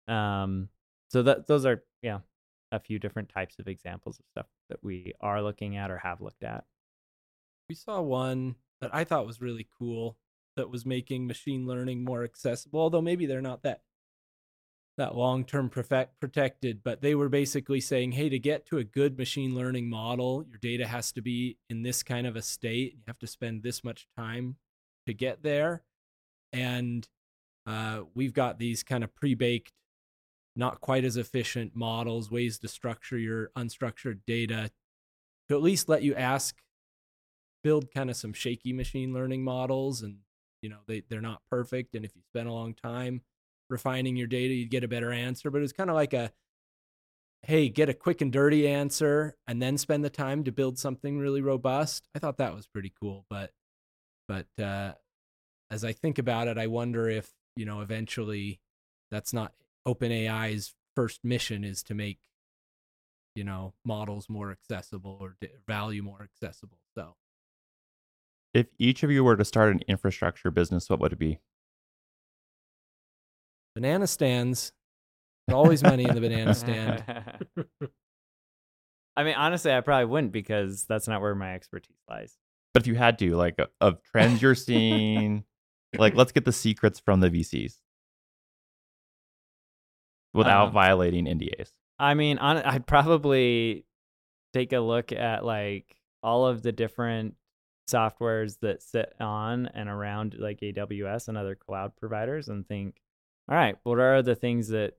Um so that those are yeah a few different types of examples of stuff that we are looking at or have looked at. We saw one that i thought was really cool that was making machine learning more accessible although maybe they're not that that long-term perfect protected but they were basically saying hey to get to a good machine learning model your data has to be in this kind of a state you have to spend this much time to get there. And uh, we've got these kind of pre baked, not quite as efficient models, ways to structure your unstructured data to at least let you ask, build kind of some shaky machine learning models. And, you know, they, they're not perfect. And if you spend a long time refining your data, you'd get a better answer. But it's kind of like a, hey, get a quick and dirty answer and then spend the time to build something really robust. I thought that was pretty cool. But but uh, as I think about it, I wonder if you know eventually that's not OpenAI's first mission is to make you know models more accessible or value more accessible. So, if each of you were to start an infrastructure business, what would it be? Banana stands. There's always money in the banana stand. I mean, honestly, I probably wouldn't because that's not where my expertise lies. But if you had to, like, of trends you're seeing, like, let's get the secrets from the VCs without um, violating NDAs. I mean, on, I'd probably take a look at like all of the different softwares that sit on and around like AWS and other cloud providers and think, all right, what are the things that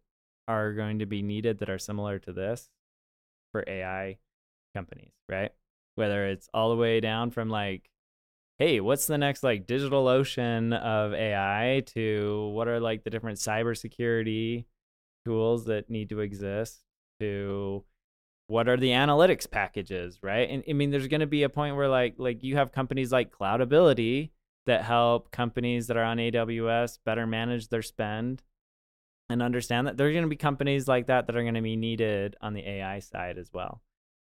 are going to be needed that are similar to this for AI companies, right? Whether it's all the way down from like hey what's the next like DigitalOcean of ai to what are like the different cybersecurity tools that need to exist? to what are the analytics packages? right? And i mean there's going to be a point where like like you have companies like cloudability that help companies that are on aws better manage their spend and understand that there's going to be companies like that that are going to be needed on the ai side as well.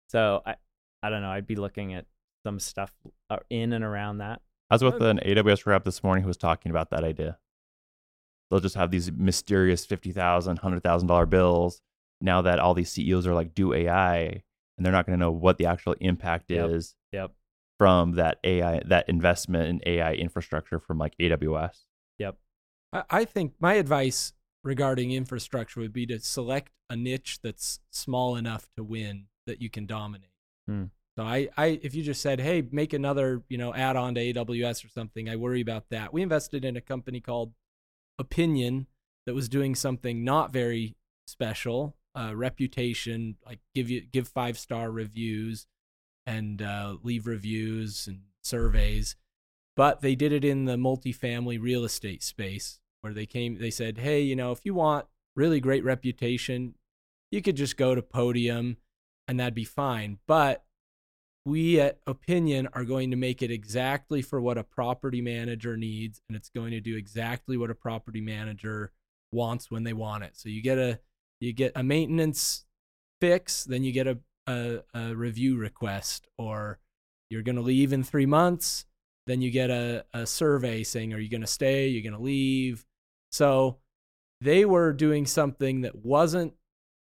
So I, I don't know. I'd be looking at some stuff uh, in and around that. I was with an AWS rep this morning who was talking about that idea. They'll just have these mysterious fifty thousand, hundred thousand dollar $100,000 bills. Now that all these CEOs are like do AI, and they're not going to know what the actual impact yep. is. Yep. from that AI, that investment in AI infrastructure from like AWS. Yep. I, I think my advice regarding infrastructure would be to select a niche that's small enough to win that you can dominate. Hmm. So I, I, if you just said, hey, make another, you know, add on to AWS or something, I worry about that. We invested in a company called Opiniion that was doing something not very special, uh, reputation, like give you give five star reviews and uh, leave reviews and surveys, but they did it in the multifamily real estate space where they came. They said, hey, you know, if you want really great reputation, you could just go to Podium, and that'd be fine, but we at Opiniion are going to make it exactly for what a property manager needs, and it's going to do exactly what a property manager wants when they want it. So you get a you get a maintenance fix, then you get a a, a review request, or you're going to leave in three months, then you get a, a survey saying, are you going to stay? You're going to leave. So they were doing something that wasn't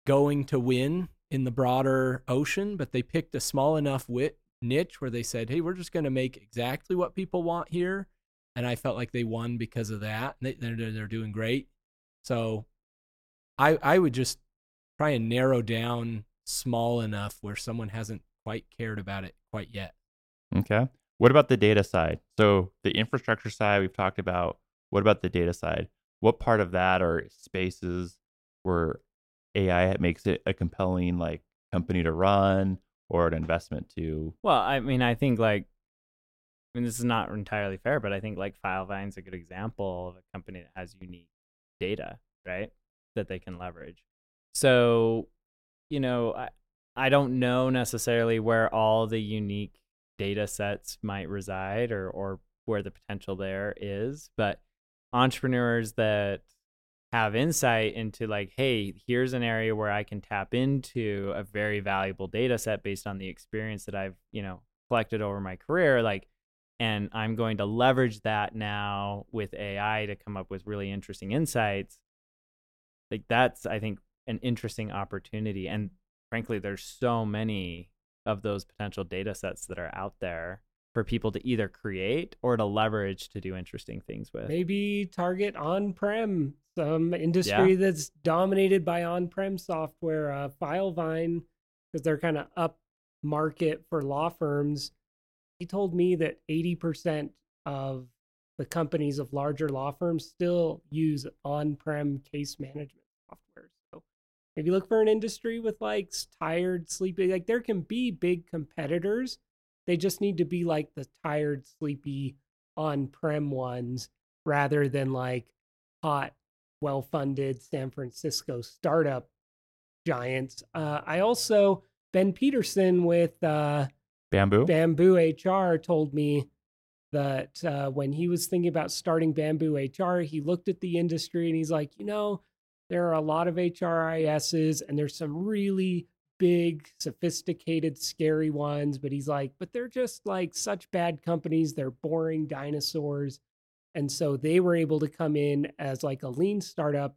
going to win in the broader ocean, but they picked a small enough wit niche where they said, "Hey, we're just going to make exactly what people want here," and I felt like they won because of that. They, they're they're doing great, so I I would just try and narrow down small enough where someone hasn't quite cared about it quite yet. Okay. What about the data side? So the infrastructure side we've talked about. What about the data side? What part of that are spaces where AI it makes it a compelling like company to run or an investment to? Well, I mean, I think like, I mean, this is not entirely fair, but I think like Filevine's a good example of a company that has unique data, right? That they can leverage. So, you know, I, I don't know necessarily where all the unique data sets might reside or, or where the potential there is, but entrepreneurs that have insight into like hey here's an area where i can tap into a very valuable data set based on the experience that i've you know collected over my career like and i'm going to leverage that now with ai to come up with really interesting insights. Like that's i think an interesting opportunity and frankly there's so many of those potential data sets that are out there for people to either create or to leverage to do interesting things with Maybe target on-prem, some industry Yeah. that's dominated by on-prem software. Uh, Filevine, because they're kind of up market for law firms. He told me that 80% of the companies of larger law firms still use on-prem case management software. So maybe look for an industry with like tired, sleepy. Like there can be big competitors. They just need to be like the tired, sleepy on-prem ones rather than like hot, well-funded San Francisco startup giants. Uh, I also Ben Peterson with uh, Bamboo? BambooHR told me that uh, when he was thinking about starting BambooHR, he looked at the industry and he's like, you know, there are a lot of HRISs and there's some really big, sophisticated, scary ones. But he's like, but they're just like such bad companies. They're boring dinosaurs. And so they were able to come in as like a lean startup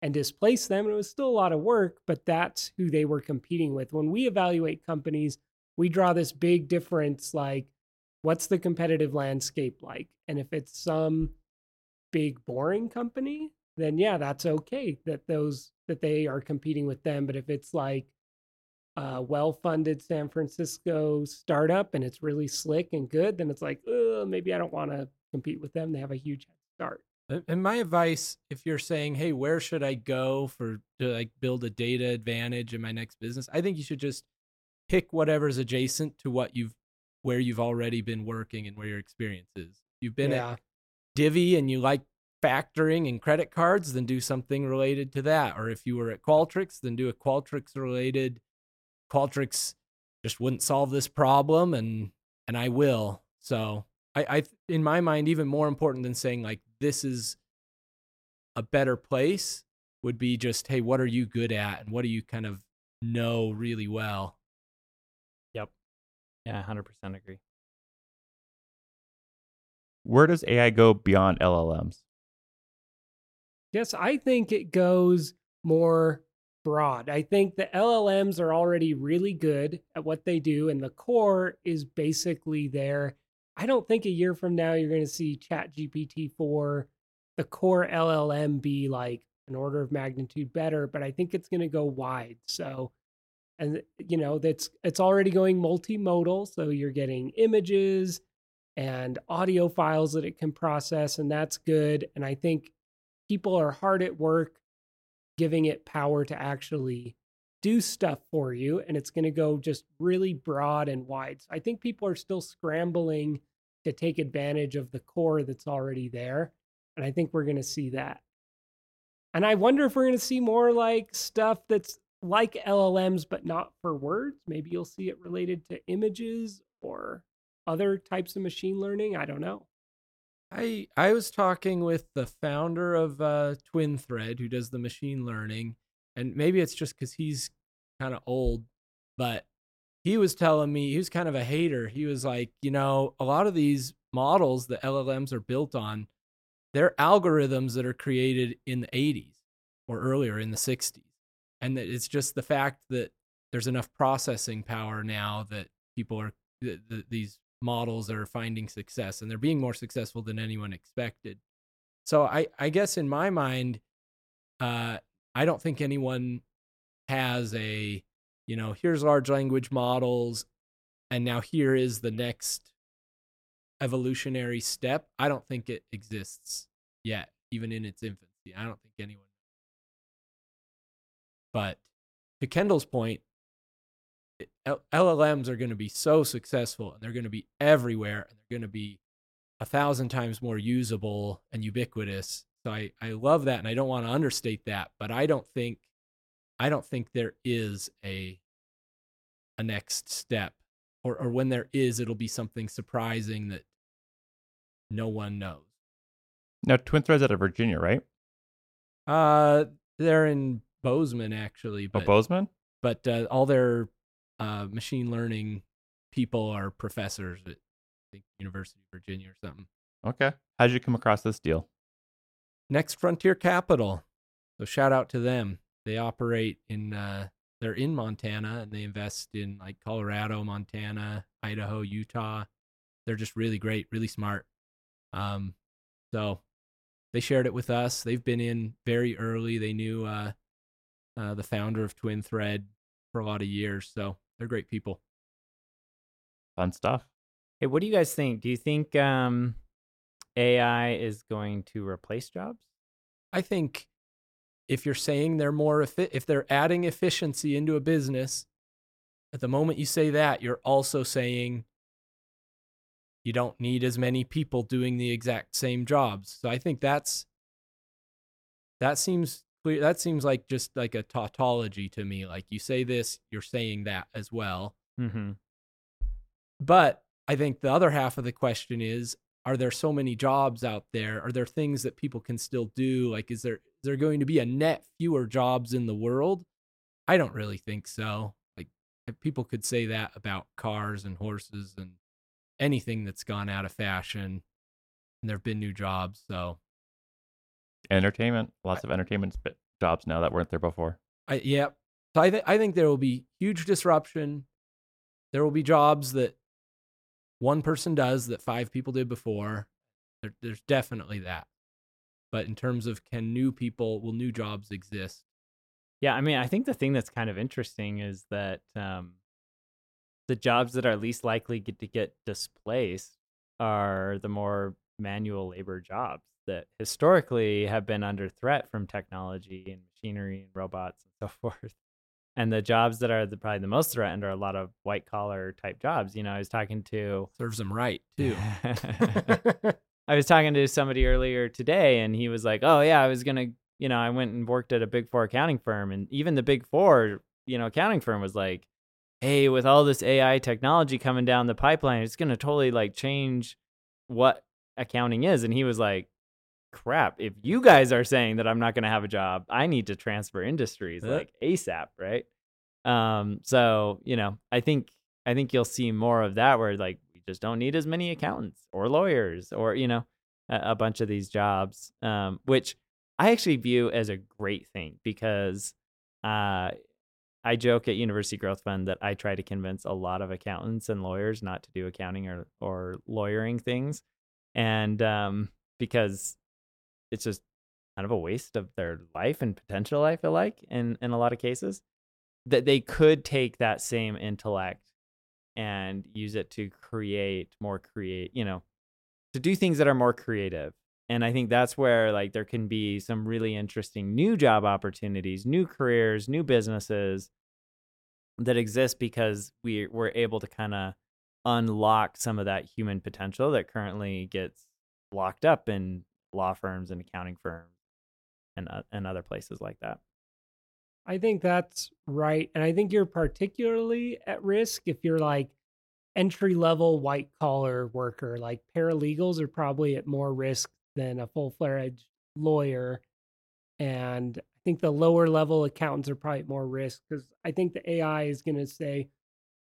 and displace them. And it was still a lot of work, but that's who they were competing with. When we evaluate companies, we draw this big difference like, what's the competitive landscape like? And if it's some big, boring company, then yeah, that's okay that those that they are competing with them. But if it's like a well-funded San Francisco startup and it's really slick and good, then it's like, oh, maybe I don't want to compete with them. They have a huge head start. And- And my advice, if you're saying, "Hey, where should I go for to like build a data advantage in my next business?" I think you should just pick whatever's adjacent to what you've where you've already been working and where your experience is. You've been yeah. at Divvy and you like factoring and credit cards, then do something related to that. Or if you were at Qualtrics, then do a Qualtrics related. Qualtrics just wouldn't solve this problem, and and I will. So I, I in my mind, even more important than saying like this is a better place would be just hey, what are you good at, and what do you kind of know really well. Yep. Yeah 100% agree Where does AI go beyond LLMs? Yes, I think it goes more broad. I think the LLMs are already really good at what they do, and the core is basically there. I don't think a year from now you're going to see ChatGPT 4, the core LLM be like an order of magnitude better, but I think it's going to go wide. So, and you know, that's it's already going multimodal. So you're getting images and audio files that it can process, and that's good. And I think people are hard at work giving it power to actually do stuff for you and it's going to go just really broad and wide. So I think people are still scrambling to take advantage of the core that's already there and I think we're going to see that. And I wonder if we're going to see more like stuff that's like LLMs but not for words. Maybe you'll see it related to images or other types of machine learning, I don't know. I I was talking with the founder of uh, TwinThread, who does the machine learning, and maybe it's just because he's kind of old, but he was telling me he was kind of a hater. He was like, you know, a lot of these models that LLMs are built on, they're algorithms that are created in the 80s or earlier in the 60s, and that it's just the fact that there's enough processing power now that people are that these models are finding success and they're being more successful than anyone expected. So I, I guess in my mind, uh, I don't think anyone has a, you know, here's large language models, and now here is the next evolutionary step. I don't think it exists yet, even in its infancy. I don't think anyone. But to Kendall's point, LLMs are going to be so successful and they're going to be everywhere and they're going to be a thousand times more usable and ubiquitous. So I, I love that and I don't want to understate that, but I don't think I don't think there is a a next step. Or or when there is, it'll be something surprising that no one knows. Now TwinThread's out of Virginia, right? Uh they're in Bozeman actually. Oh, but, oh, Bozeman? But uh, all their uh, machine learning people are professors at I think University of Virginia or something. Okay. How did you come across this deal? Next Frontier Capital. So shout out to them. They operate in uh, they're in Montana and they invest in like Colorado, Montana, Idaho, Utah. They're just really great, really smart. Um, so they shared it with us. They've been in very early. They knew uh, uh, the founder of TwinThread for a lot of years. So they're great people. Fun stuff. Hey, what do you guys think? Do you think um, AI is going to replace jobs? I think if you're saying they're more effi- if they're adding efficiency into a business, at the moment you say that, you're also saying you don't need as many people doing the exact same jobs. So I think that's that seems clear that seems like just like a tautology to me like you say this you're saying that as well. Mm-hmm. but i think the other half of the question is are there so many jobs out there? Are there things that people can still do? Like is there is there going to be a net fewer jobs in the world? I don't really think so. Like people could say that about cars and horses and anything that's gone out of fashion and there have been new jobs so entertainment. Lots of entertainment jobs now that weren't there before. I, yeah. So I think I think there will be huge disruption. There will be jobs that one person does that five people did before. There, there's definitely that. But in terms of can new people will new jobs exist? Yeah, I mean, I think the thing that's kind of interesting is that um, the jobs that are least likely get to get displaced are the more manual labor jobs that historically have been under threat from technology and machinery and robots and so forth. And the jobs that are the, probably the most threatened are a lot of white collar type jobs. You know, I was talking to serves them right too. I was talking to somebody earlier today, and he was like, "Oh yeah, I was gonna, you know, I went and worked at a big four accounting firm, and even the big four, you know, accounting firm was like, hey, with all this AI technology coming down the pipeline, it's gonna totally like change what accounting is." And he was like, crap, if you guys are saying that I'm not going to have a job, I need to transfer industries like ASAP, right? Um, so, you know, I think I think you'll see more of that where like we just don't need as many accountants or lawyers or, you know, a, a bunch of these jobs. Um, which I actually view as a great thing because uh, I joke at University Growth Fund that I try to convince a lot of accountants and lawyers not to do accounting or or lawyering things, and um, because it's just kind of a waste of their life and potential. I feel like in in a lot of cases that they could take that same intellect and use it to create more create you know to do things that are more creative and i think that's where like there can be some really interesting new job opportunities new careers new businesses that exist because we we're able to kind of unlock some of that human potential that currently gets locked up in law firms and accounting firms and uh, and other places like that I think that's right. And I think you're particularly at risk if you're like entry level white collar worker. Like paralegals are probably at more risk than a full fledged lawyer. And I think the lower level accountants are probably at more risk because I think the AI is going to say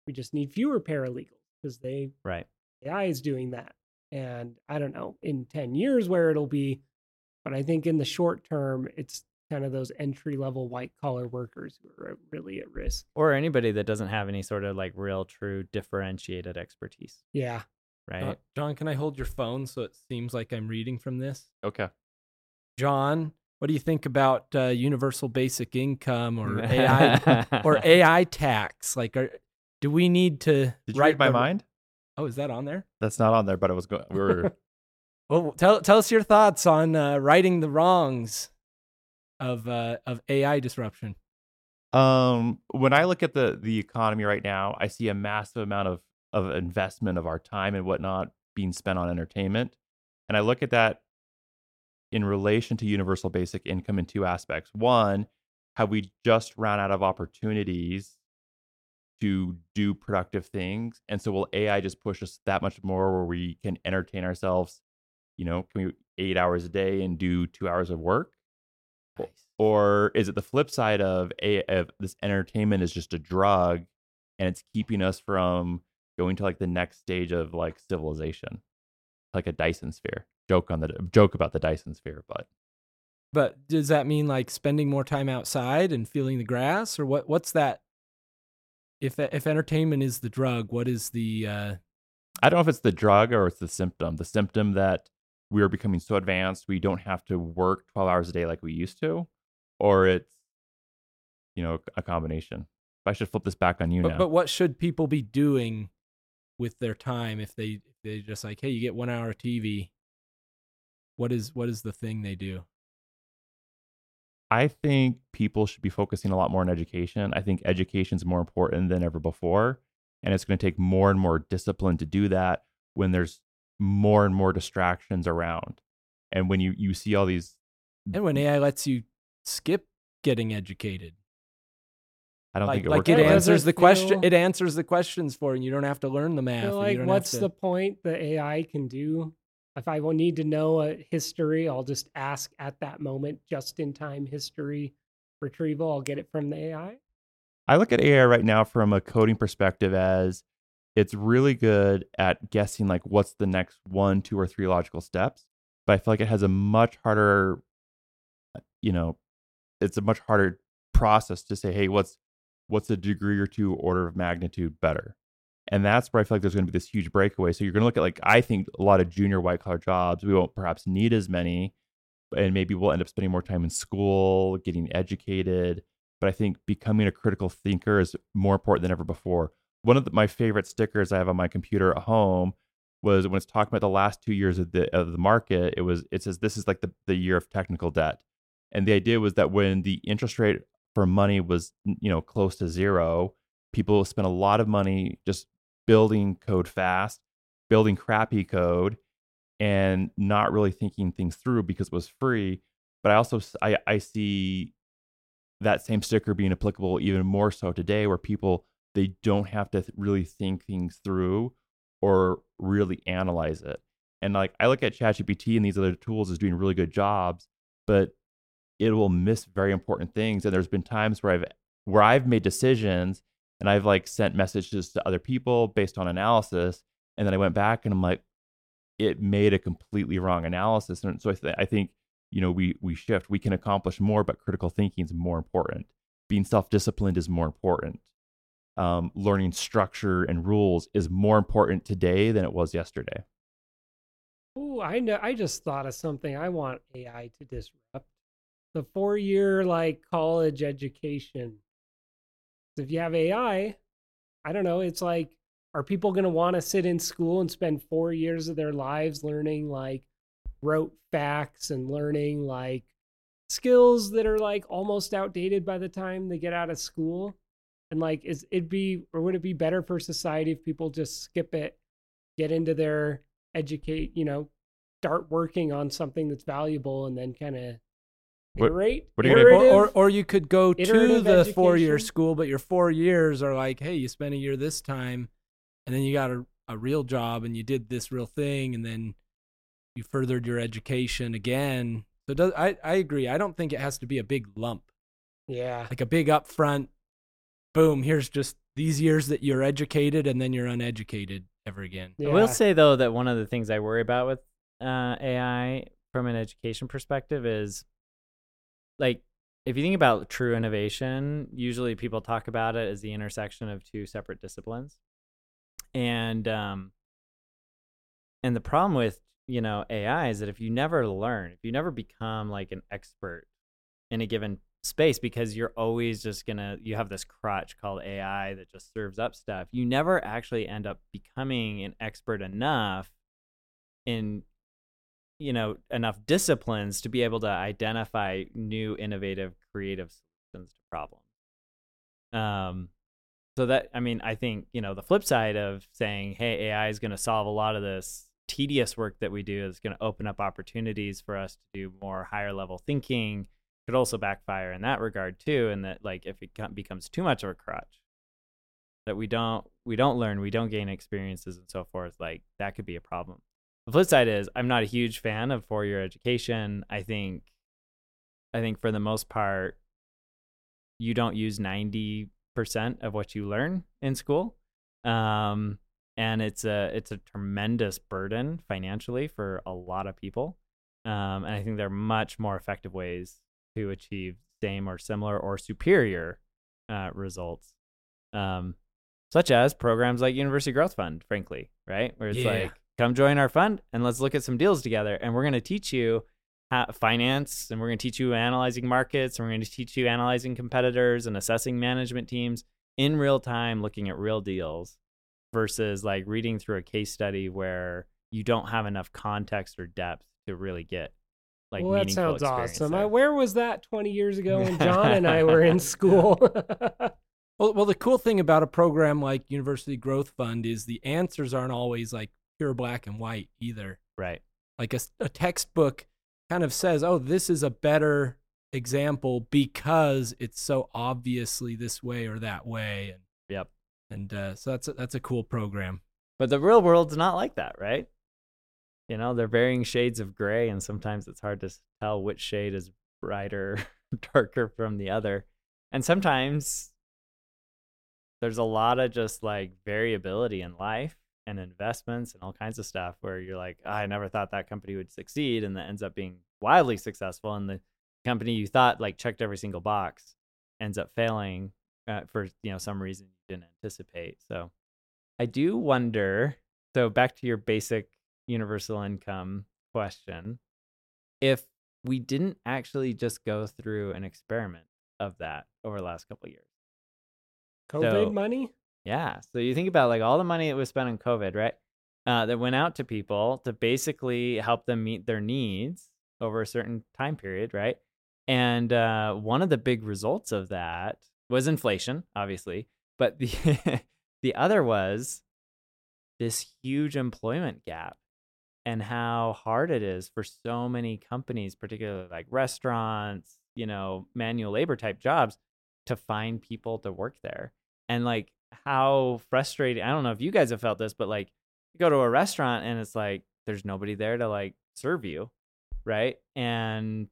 we just need fewer paralegals because they right AI is doing that. And I don't know in 10 years where it'll be, but I think in the short term, it's kind of those entry level white collar workers who are really at risk. or anybody that doesn't have any sort of like real true differentiated expertise Yeah. right Uh, John, can I hold your phone so it seems like I'm reading from this? Okay. John, what do you think about uh, universal basic income or AI or AI tax? Like, are, do we need to Did you write read my the- mind? Oh, is that on there? That's not on there, but it was going. We were Well, tell tell us your thoughts on uh, righting the wrongs of uh, of AI disruption. Um, when I look at the the economy right now, I see a massive amount of of investment of our time and whatnot being spent on entertainment, and I look at that in relation to universal basic income in two aspects. One, have we just run out of opportunities to do productive things, and so will AI just push us that much more where we can entertain ourselves? You know, can we eight hours a day and do two hours of work? or is it the flip side of a of this entertainment is just a drug and it's keeping us from going to like the next stage of like civilization like a dyson sphere joke on the joke about the dyson sphere but But does that mean like spending more time outside and feeling the grass, or what? What's that? If if entertainment is the drug, what is the? Uh, i don't know if it's the drug or it's the symptom the symptom that we are becoming so advanced we don't have to work 12 hours a day like we used to or it's you know a combination i should flip this back on you but, now but what should people be doing with their time if they if they just like, hey, you get one hour of TV. What is what is the thing they do? I think people should be focusing a lot more on education. I think education is more important than ever before. And it's going to take more and more discipline to do that when there's more and more distractions around. And when you, you see all these, And when AI lets you skip getting educated, I don't like, think it like works. it that way. does answers it the question. It answers the questions for you. and You don't have to learn the math. feel and you like don't what's have the point the AI can do? If I will need to know a history, I'll just ask at that moment, just in time history retrieval. I'll get it from the AI. I look at AI right now from a coding perspective as it's really good at guessing like what's the next one, two, or three logical steps. But I feel like it has a much harder, uh, you know, it's a much harder process to say, hey, what's what's a degree or two order of magnitude better? And that's where I feel like there's going to be this huge breakaway. So you're going to look at like I think a lot of junior white collar jobs. We won't perhaps need as many, and maybe we'll end up spending more time in school, getting educated but I think becoming a critical thinker is more important than ever before. One of the, my favorite stickers I have on my computer at home was when it's talking about the last two years of the of the market. It was it says this is like the the year of technical debt, and the idea was that when the interest rate for money was you know close to zero, people spent a lot of money just building code fast, building crappy code, and not really thinking things through because it was free. But I also I see that same sticker being applicable even more so today where people they don't have to really think things through or really analyze it and like i look at chatgpt and these other tools as doing really good jobs but it will miss very important things and there's been times where i've where i've made decisions and i've like sent messages to other people based on analysis and then i went back and i'm like it made a completely wrong analysis and so i, th- I think you know we we shift we can accomplish more but critical thinking is more important being self-disciplined is more important. Um, learning structure and rules is more important today than it was yesterday. Oh, I know. I just thought of something I want AI to disrupt. The four year like college education. If you have AI, I don't know, it's like, are people going to want to sit in school and spend four years of their lives learning like rote facts and learning like skills that are like almost outdated by the time they get out of school? And like, is it be, or would it be better for society if people just skip it, get into their educate, you know, start working on something that's valuable and then kind of iterate. what are you or, or, or you could go to Iterative the four year school, but your four years are like, hey, you spent a year this time, and then you got a, a real job and you did this real thing, and then you furthered your education again. So does, I, I agree. I don't think it has to be a big lump, Yeah. like a big upfront, boom, here's just these years that you're educated and then you're uneducated ever again. yeah. I will say though that one of the things I worry about with uh, AI from an education perspective is like if you think about true innovation, usually people talk about it as the intersection of two separate disciplines, and um, and the problem with you know AI is that if you never learn, if you never become like an expert in a given space because you're always just gonna you have this crutch called AI that just serves up stuff. You never actually end up becoming an expert enough in you know enough disciplines to be able to identify new innovative creative solutions to problems. Um so that I mean I think, you know, the flip side of saying, "Hey, AI is going to solve a lot of this tedious work that we do is going to open up opportunities for us to do more higher level thinking." could also backfire in that regard too and that like if it becomes too much of a crutch that we don't we don't learn we don't gain experiences and so forth like that could be a problem the flip side is i'm not a huge fan of four year education i think i think for the most part you don't use 90% of what you learn in school um, and it's a it's a tremendous burden financially for a lot of people um, and i think there are much more effective ways to achieve same or similar or superior uh, results, um, such as programs like University Growth Fund, frankly, right? Where it's Yeah. like, come join our fund and let's look at some deals together. And we're going to teach you how, finance and we're going to teach you analyzing markets and we're going to teach you analyzing competitors and assessing management teams in real time, looking at real deals versus like reading through a case study where you don't have enough context or depth to really get like well, that sounds awesome. I, where was that 20 years ago when John and I were in school? Well, well, the cool thing about a program like University Growth Fund is the answers aren't always like pure black and white either. Right. Like a textbook kind of says, oh, this is a better example because it's so obviously this way or that way. And, Yep. and uh, so that's a, that's a cool program. But the real world's not like that, right? You know, they're varying shades of gray, and sometimes it's hard to tell which shade is brighter, darker from the other. And sometimes there's a lot of just like variability in life and investments and all kinds of stuff where you're like, "Ah, I never thought that company would succeed, and that ends up being wildly successful. And the company you thought like checked every single box ends up failing uh, for you know some reason you didn't anticipate. So I do wonder. So back to your basic universal income question, if we didn't actually just go through an experiment of that over the last couple of years. COVID So- money? Yeah. So you think about like all the money that was spent on COVID, right? Uh, that went out to people to basically help them meet their needs over a certain time period, right? And uh, one of the big results of that was inflation, obviously, but the the other was this huge employment gap and how hard it is for so many companies, particularly like restaurants, you know, manual labor type jobs, to find people to work there. And like how frustrating, I don't know if you guys have felt this, but like you go to a restaurant and it's like there's nobody there to like serve you, right? And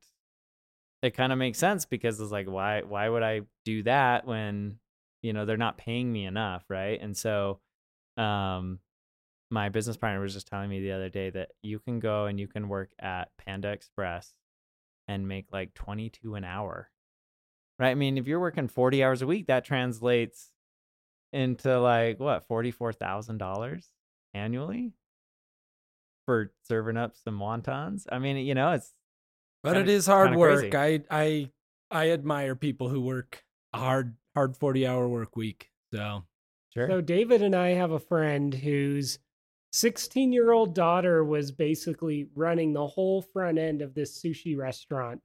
it kind of makes sense because it's like why why would I do that when you know they're not paying me enough, right? And so um my business partner was just telling me the other day that you can go and you can work at Panda Express and make like 22 an hour right? I mean, if you're working 40 hours a week, that translates into like what, $44,000 annually for serving up some wontons. I mean, you know, it's But Kinda- it is hard work. crazy. I I I admire people who work a hard hard 40 hour work week. So sure. So David and I have a friend whose 16 year old daughter was basically running the whole front end of this sushi restaurant.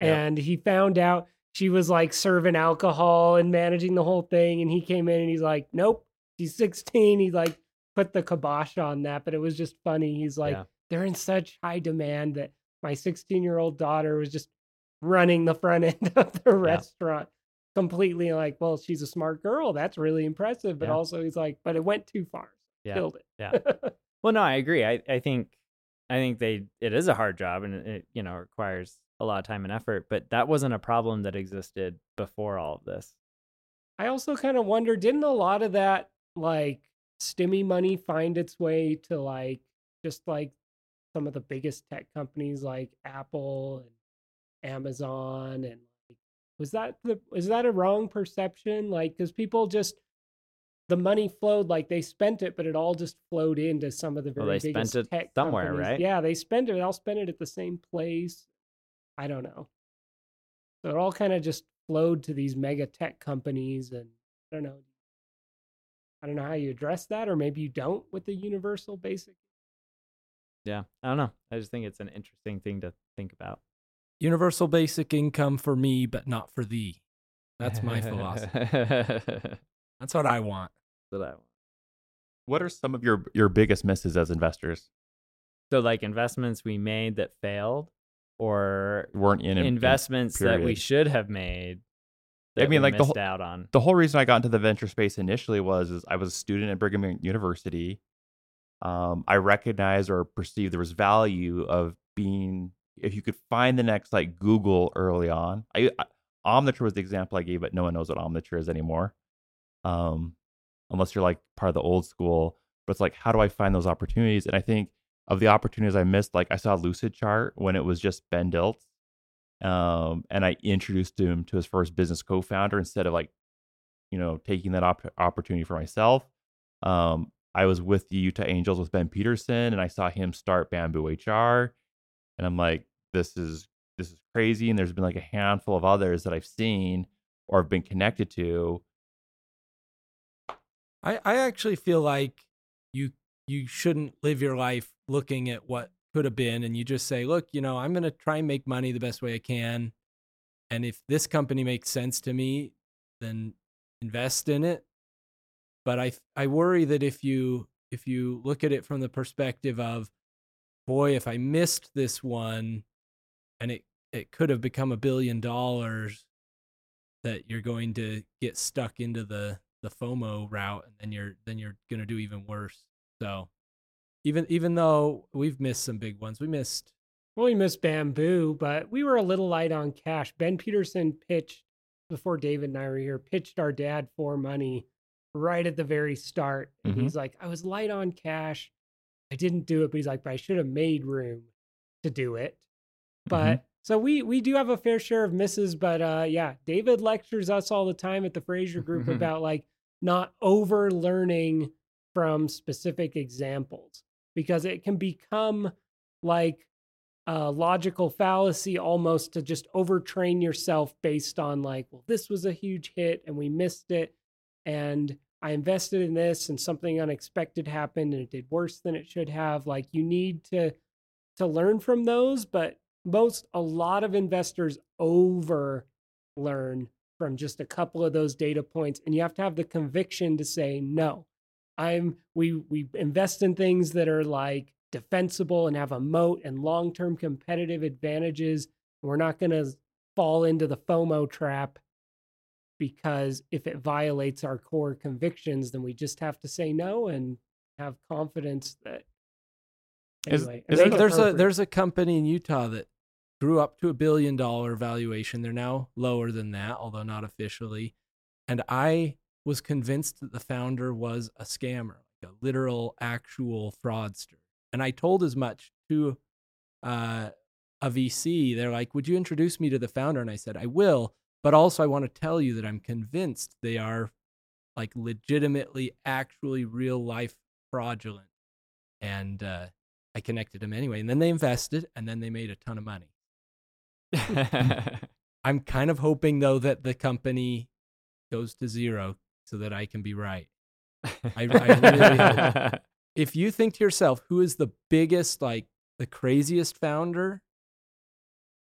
Yep. And he found out she was like serving alcohol and managing the whole thing. And he came in and he's like, Nope, she's 16. He like put the kibosh on that. But it was just funny. He's like, Yeah. They're in such high demand that my 16 year old daughter was just running the front end of the restaurant completely like, well, she's a smart girl. That's really impressive. But Yeah. also, he's like, but it went too far. Yeah. Killed it. Yeah. Well, no, I agree. I, I think I think they it is a hard job and it you know requires a lot of time and effort, but that wasn't a problem that existed before all of this. I also kind of wonder, didn't a lot of that like stimmy money find its way to like just like some of the biggest tech companies like Apple and Amazon and like was that the is that a wrong perception? Like because people just the money flowed like they spent it, but it all just flowed into some of the very Well, they biggest spent it tech somewhere, companies. right? Yeah, they spent it. They all spent it at the same place. I don't know. So it all kind of just flowed to these mega tech companies, and I don't know. I don't know how you address that, or maybe you don't with the universal basic. Yeah. I don't know. I just think it's an interesting thing to think about. universal basic income for me, but not for thee. That's my philosophy. That's That's what I want. what I want. What are some of your your biggest misses as investors? So like investments we made that failed or Weren't in in- investments that we should have made I mean, like, the whole- out on. the whole reason I got into the venture space initially was is I was a student at Brigham Young University. Um, I recognized or perceived there was value of being if you could find the next like Google early on. I, I Omniture was the example I gave, but no one knows what Omniture is anymore. Um, unless you're like part of the old school. But it's like, how do I find those opportunities? And I think of the opportunities I missed, like I saw Lucidchart when it was just Ben Dilts. Um, and I introduced him to his first business co-founder instead of like, you know, taking that op- opportunity for myself. Um, I was with the Utah Angels with Ben Peterson, and I saw him start BambooHR, and I'm like, this is this is crazy. And there's been like a handful of others that I've seen or have been connected to. I, I actually feel like you you shouldn't live your life looking at what could have been and you just say, look, you know, I'm gonna try and make money the best way I can. And if this company makes sense to me, then invest in it. But I I worry that if you if you look at it from the perspective of, boy, if I missed this one and it, it could have become a billion dollars, that you're going to get stuck into the the FOMO route, and then you're then you're gonna do even worse. So, even even though we've missed some big ones, we missed. Well, we missed bamboo, but we were a little light on cash. Ben Peterson pitched before David and I were here, pitched our dad for money right at the very start. Mhm. he's like, I was light on cash. I didn't do it, but he's like, but I should have made room to do it. But so we we do have a fair share of misses, but uh yeah, David lectures us all the time at the Frazier group about like not over learning from specific examples because it can become like a logical fallacy almost to just overtrain yourself based on like, well, this was a huge hit and we missed it. And I invested in this and something unexpected happened and it did worse than it should have. Like you need to to learn from those, but most a lot of investors over learn from just a couple of those data points and you have to have the conviction to say no i'm we we invest in things that are like defensible and have a moat and long-term competitive advantages we're not going to fall into the fomo trap because if it violates our core convictions then we just have to say no and have confidence that. anyway is make there- there's a there's a company in Utah that grew up to a billion dollar valuation. They're now lower than that, although not officially. And I was convinced that the founder was a scammer, like a literal, actual fraudster. And I told as much to uh, a VC. They're like, "Would you introduce me to the founder?" And I said, "I will, but also I want to tell you that I'm convinced they are like legitimately, actually real life fraudulent. And uh, I connected them anyway. And then they invested and then they made a ton of money. I'm kind of hoping though that the company goes to zero so that I can be right. I- I really hope. If you think to yourself, who is the biggest, like the craziest founder,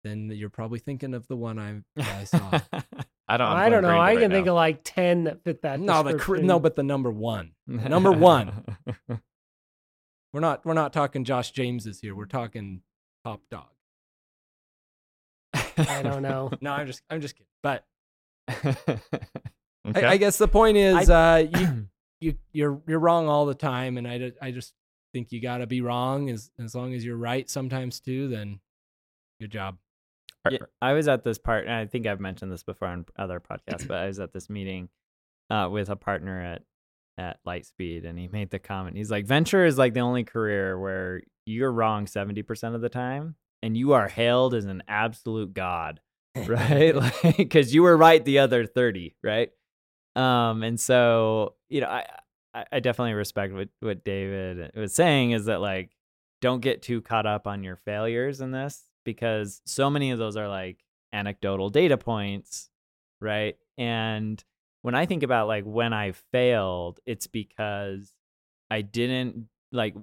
then you're probably thinking of the one I, I saw. I don't. I'm don't know. crazy I right can think now. of like ten that fit that. no, the cr- no, but the number one. Number one. We're not we're not talking Josh James's here. We're talking top dog. I don't know. No, I'm just I'm just kidding. But Okay. I, I guess the point is, uh, you you you're you're wrong all the time, and I, I just think you got to be wrong as as long as you're right sometimes too. Then good job. Yeah, I was at this part, and I think I've mentioned this before on other podcasts, but I was at this meeting uh, with a partner at at Lightspeed, and he made the comment. He's like, "Venture is like the only career where you're wrong seventy percent of the time, and you are hailed as an absolute god, right? like, because you were right the other thirty, right? Um, and so you know, I I, definitely respect what what David was saying is that like, don't get too caught up on your failures in this because so many of those are like anecdotal data points, right? And when I think about like when I failed, it's because I didn't like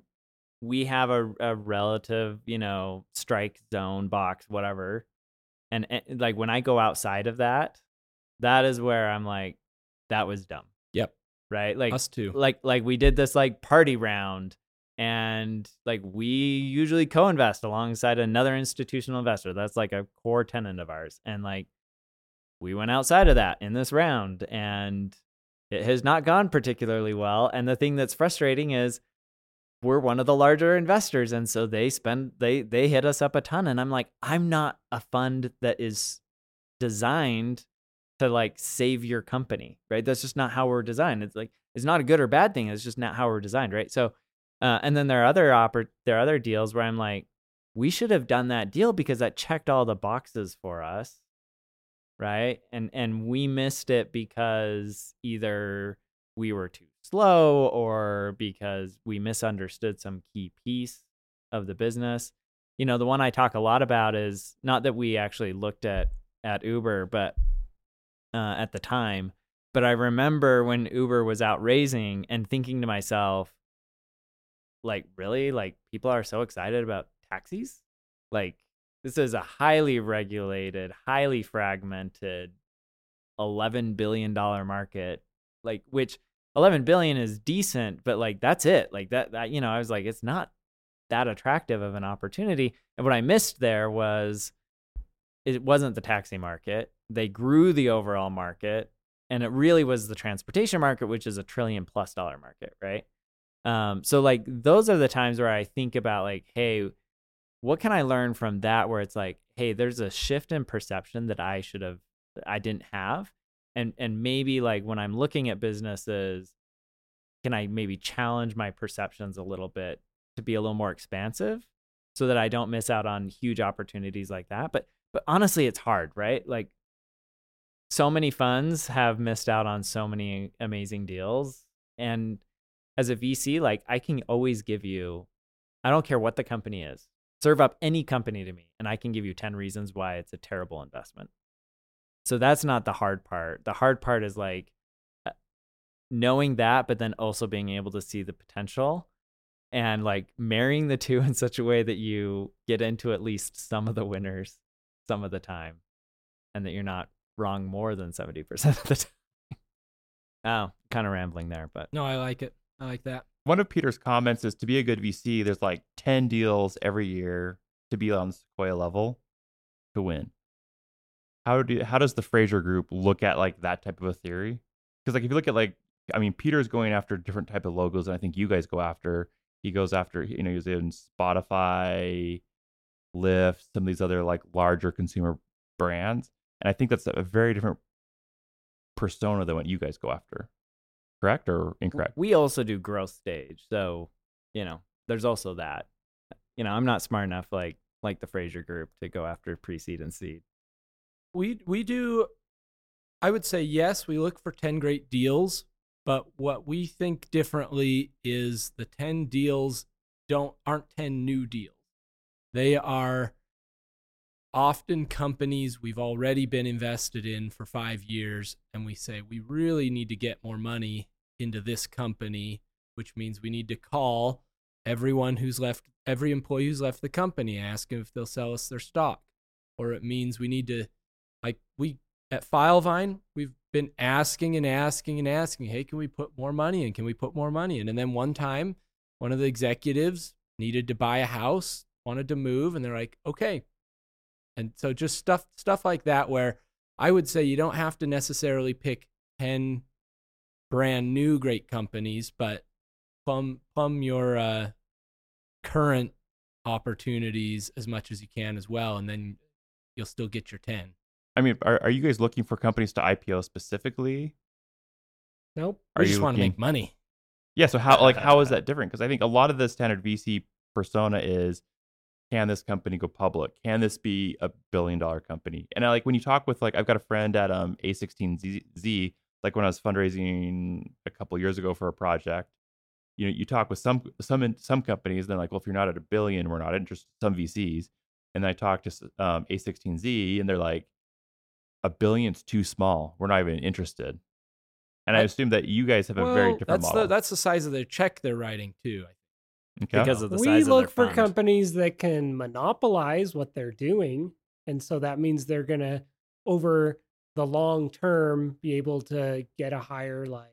we have a, a relative, you know, strike zone box, whatever. And, and like when I go outside of that, that is where I'm like, that was dumb. Yep. Right. Like Us too. like like we did this like party round and like we usually co-invest alongside another institutional investor that's like a core tenant of ours and like we went outside of that in this round and it has not gone particularly well and the thing that's frustrating is we're one of the larger investors and so they spend they they hit us up a ton and i'm like i'm not a fund that is designed to like save your company right? That's just not how we're designed. It's like it's not a good or bad thing it's just not how we're designed right? So uh, and then there are other oppor- there are other deals where i'm like we should have done that deal because that checked all the boxes for us right? And and we missed it because either we were too slow or because we misunderstood some key piece of the business. You know the one i talk a lot about is not that we actually looked at at uber but uh, at the time but i remember when uber was out raising and thinking to myself like really? Like people are so excited about taxis? Like this is a highly regulated highly fragmented 11 billion dollar market like which 11 billion is decent but like that's it. Like that, that you know i was like it's not that attractive of an opportunity and what i missed there was it wasn't the taxi market they grew the overall market and it really was the transportation market which is a trillion plus dollar market right? Um, so like those are the times where i think about like hey what can i learn from that where it's like hey there's a shift in perception that i should have i didn't have and and maybe like when i'm looking at businesses can i maybe challenge my perceptions a little bit to be a little more expansive so that i don't miss out on huge opportunities like that? But but honestly it's hard right? Like so many funds have missed out on so many amazing deals. And as a vc like i can always give you i don't care what the company is serve up any company to me and i can give you 10 reasons why it's a terrible investment. So that's not the hard part. The hard part is like uh, knowing that but then also being able to see the potential and like marrying the two in such a way that you get into at least some of the winners some of the time and that you're not wrong more than 70% of the time oh kind of rambling there but No, I like it. I like that. One of Peter's comments is to be a good VC, there's like 10 deals every year to be on Sequoia level to win. How do how does the Frazier group look at like that type of a theory? Because like if you look at like I mean Peter's going after different type of logos and I think you guys go after he goes after you know he's in Spotify, Lyft, some of these other like larger consumer brands. And I think that's a very different persona than what you guys go after. Correct or incorrect? we also do growth stage so you know there's also that you know i'm not smart enough like like the Frazier group to go after pre-seed and seed We we do I would say yes, we look for 10 great deals, but what we think differently is the 10 deals don't aren't 10 new deals. They are often companies we've already been invested in for 5 years and we say we really need to get more money into this company, which means we need to call everyone who's left every employee who's left the company ask them if they'll sell us their stock or it means we need to like we at Filevine, we've been asking and asking and asking, hey, can we put more money in? Can we put more money in? And then one time, one of the executives needed to buy a house, wanted to move, and they're like, okay. And so just stuff stuff like that where I would say you don't have to necessarily pick 10 brand new great companies, but plumb plumb your uh, current opportunities as much as you can as well, and then you'll still get your 10. I mean, are, are you guys looking for companies to IPO specifically? Nope. Are we just want to make money. Yeah. So how like how is that different? Because I think a lot of the standard VC persona is, can this company go public? Can this be a billion dollar company? And I like when you talk with like I've got a friend at um A16Z, like when I was fundraising a couple years ago for a project. You know, you talk with some some some companies, and they're like, well, if you're not at a billion, we're not interested. Some VCs, and then I talked to um, A16Z, and they're like, a billion's too small. We're not even interested. And I, I- assume that you guys have a very different that's model. the that's the size of their check they're writing too. Okay. because of the we size look of for their fund. companies that can monopolize what they're doing and so that means they're going to over the long term be able to get a higher like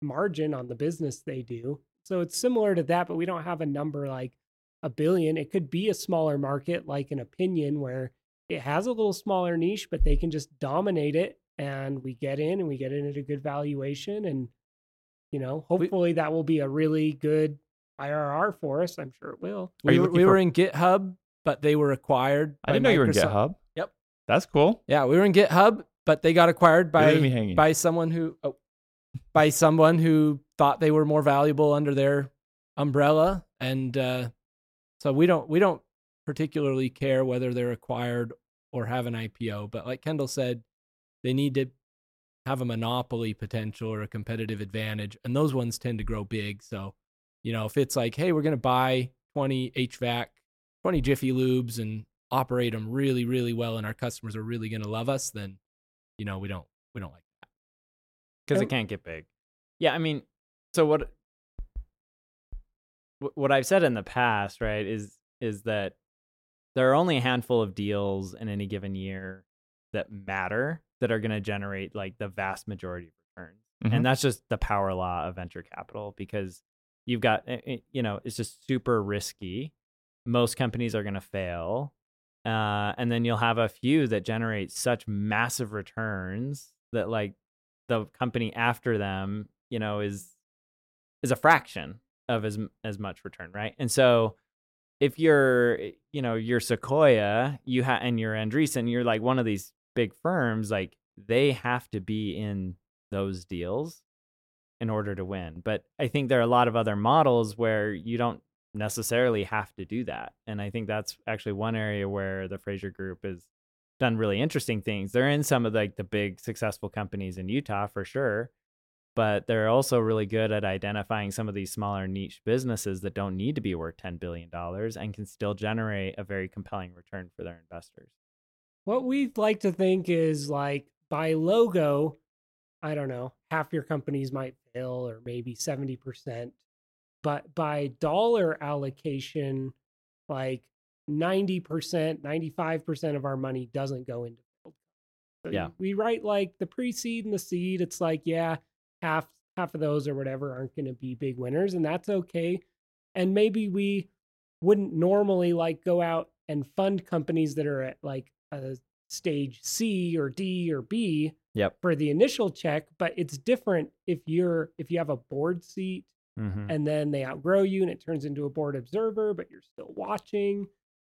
margin on the business they do so it's similar to that but we don't have a number like a billion it could be a smaller market like an Opiniion where it has a little smaller niche but they can just dominate it and we get in and we get in at a good valuation and you know hopefully that will be a really good IRR for us. I'm sure it will. Are We, were, we for- were in GitHub, but they were acquired. I didn't know you were in GitHub. Yep. That's cool. Yeah, we were in GitHub, but they got acquired You're leaving me by by someone who oh, by someone who thought they were more valuable under their umbrella, and uh, so we don't we don't particularly care whether they're acquired or have an IPO. But like Kendall said, they need to have a monopoly potential or a competitive advantage, and those ones tend to grow big. So, you know, if it's like, hey, we're going to buy 20 HVAC, 20 Jiffy Lubes and operate them really, really well, and our customers are really going to love us, then, you know, we don't, we don't like that. because it can't get big. Yeah, I mean, so what? What I've said in the past, right, is is that there are only a handful of deals in any given year that matter that are going to generate like the vast majority of returns, Mhm. and that's just the power law of venture capital because you've got eh, eh, you know it's just super risky. Most companies are going to fail. Uh, and then you'll have a few that generate such massive returns that like the company after them, you know, is is a fraction of as as much return, right? And so if you're, eh, you know, you're Sequoia, you ha- and you're Andreessen, you're like one of these big firms, like they have to be in those deals in order to win. But I think there are a lot of other models where you don't necessarily have to do that. And I think that's actually one area where the Frazier Group has done really interesting things. They're in some of like the big successful companies in Utah for sure, but they're also really good at identifying some of these smaller niche businesses that don't need to be worth 10 billion dollars and can still generate a very compelling return for their investors. What we'd like to think is like by logo, I don't know, half your companies might fail or maybe 70%. But by dollar allocation, like 90%, 95% of our money doesn't go into build. So Yeah. We write like the pre-seed and the seed. It's like, yeah, half half of those or whatever aren't going to be big winners and that's okay. And maybe we wouldn't normally like go out and fund companies that are at like a stage C or D or B Yep. for the initial check, but it's different if you're if you have a board seat Mm-hmm. and then they outgrow you and it turns into a board observer, but you're still watching,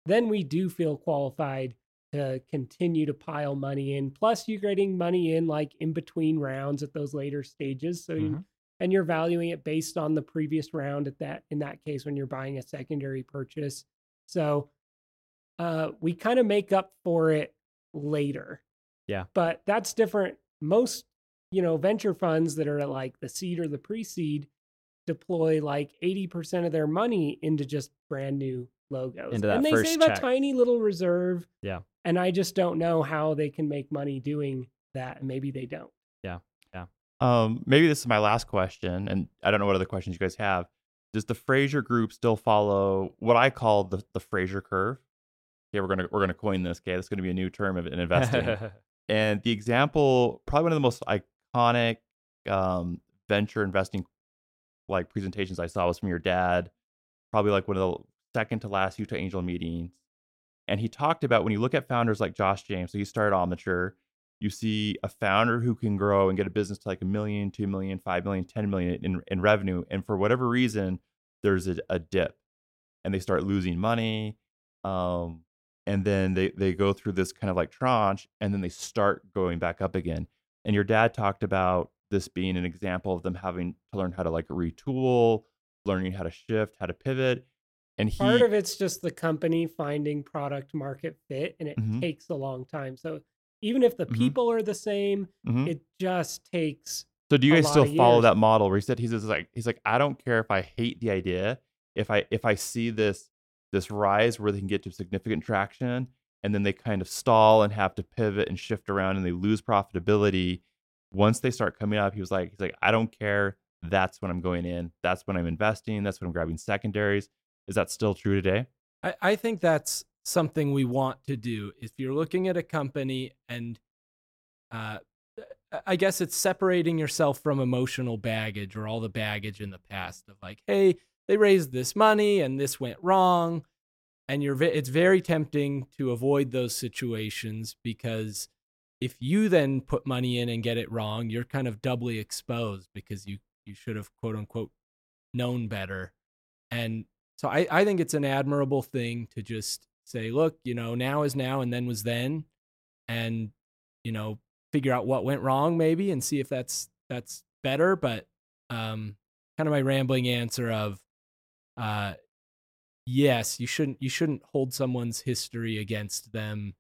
then we do feel qualified to continue to pile money in. Plus, you're getting money in like in between rounds at those later stages. So, you, Mhm. and you're valuing it based on the previous round at that, in that case, when you're buying a secondary purchase. So, uh, we kind of make up for it later. Yeah. But that's different most, you know, venture funds that are like the seed or the pre-seed deploy like 80% of their money into just brand new logos. Into that and they first save check. a tiny little reserve. Yeah. And I just don't know how they can make money doing that. And maybe they don't. Yeah. Yeah. Um, maybe this is my last question, and I don't know what other questions you guys have. Does the Frazier Group still follow what I call the the Frazier curve? Okay, we're gonna we're gonna coin this. Okay, that's gonna be a new term of in investing. and the example, probably one of the most iconic um, venture investing like presentations I saw was from your dad. Probably like one of the second to last Utah Angel meetings. And he talked about when you look at founders like Josh James, so he started Omniture, you see a founder who can grow and get a business to like a million, two million, five million, ten million in, in revenue. And for whatever reason, there's a, a dip and they start losing money. Um, and then they, they go through this kind of like tranche and then they start going back up again. And your dad talked about this being an example of them having to learn how to like retool, learning how to shift, how to pivot. And he, Part of it's just the company finding product market fit, and it Mhm. takes a long time. So even if the Mhm. people are the same, Mhm. it just takes So do you guys still follow years. that model where he said he's just like he's like I don't care if I hate the idea if I if I see this this rise where they can get to significant traction and then they kind of stall and have to pivot and shift around and they lose profitability. Once they start coming up he was like he's like I don't care. That's when I'm going in. That's when I'm investing. That's when I'm grabbing secondaries. Is that still true today? I, I think that's something we want to do. If you're looking at a company and uh, I guess it's separating yourself from emotional baggage or all the baggage in the past of like, hey, they raised this money and this went wrong. And you're it's very tempting to avoid those situations because if you then put money in and get it wrong, you're kind of doubly exposed because you you should have quote unquote known better. And so I, I think it's an admirable thing to just say, look, you know, now is now and then was then, and you know, figure out what went wrong maybe and see if that's that's better. But um, kind of my rambling answer of, uh, yes, you shouldn't you shouldn't hold someone's history against them.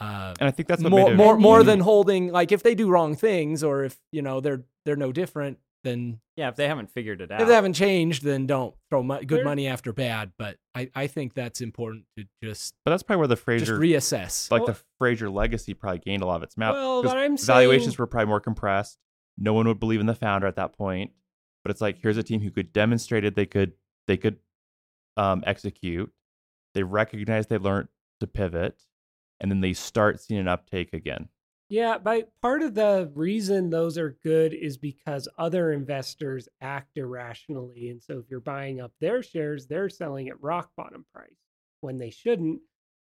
Uh, and I think that's what more made it more more than holding like if they do wrong things or if you know they're they're no different then yeah, if they haven't figured it out. if they haven't changed, then don't throw mo- good There- money after bad. But I, I think that's important to just but that's probably where the just Frazier reassess. like Well- the Frazier legacy probably gained a lot of its mouth. Well, 'cause but I'm valuations saying- were probably more compressed. No one would believe in the founder at that point. But it's like here's a team who could demonstrated they could they could um, execute. They recognize they learned to pivot, and then they start seeing an uptake again. Yeah, but part of the reason those are good is because other investors act irrationally. And so if you're buying up their shares, they're selling at rock bottom price when they shouldn't.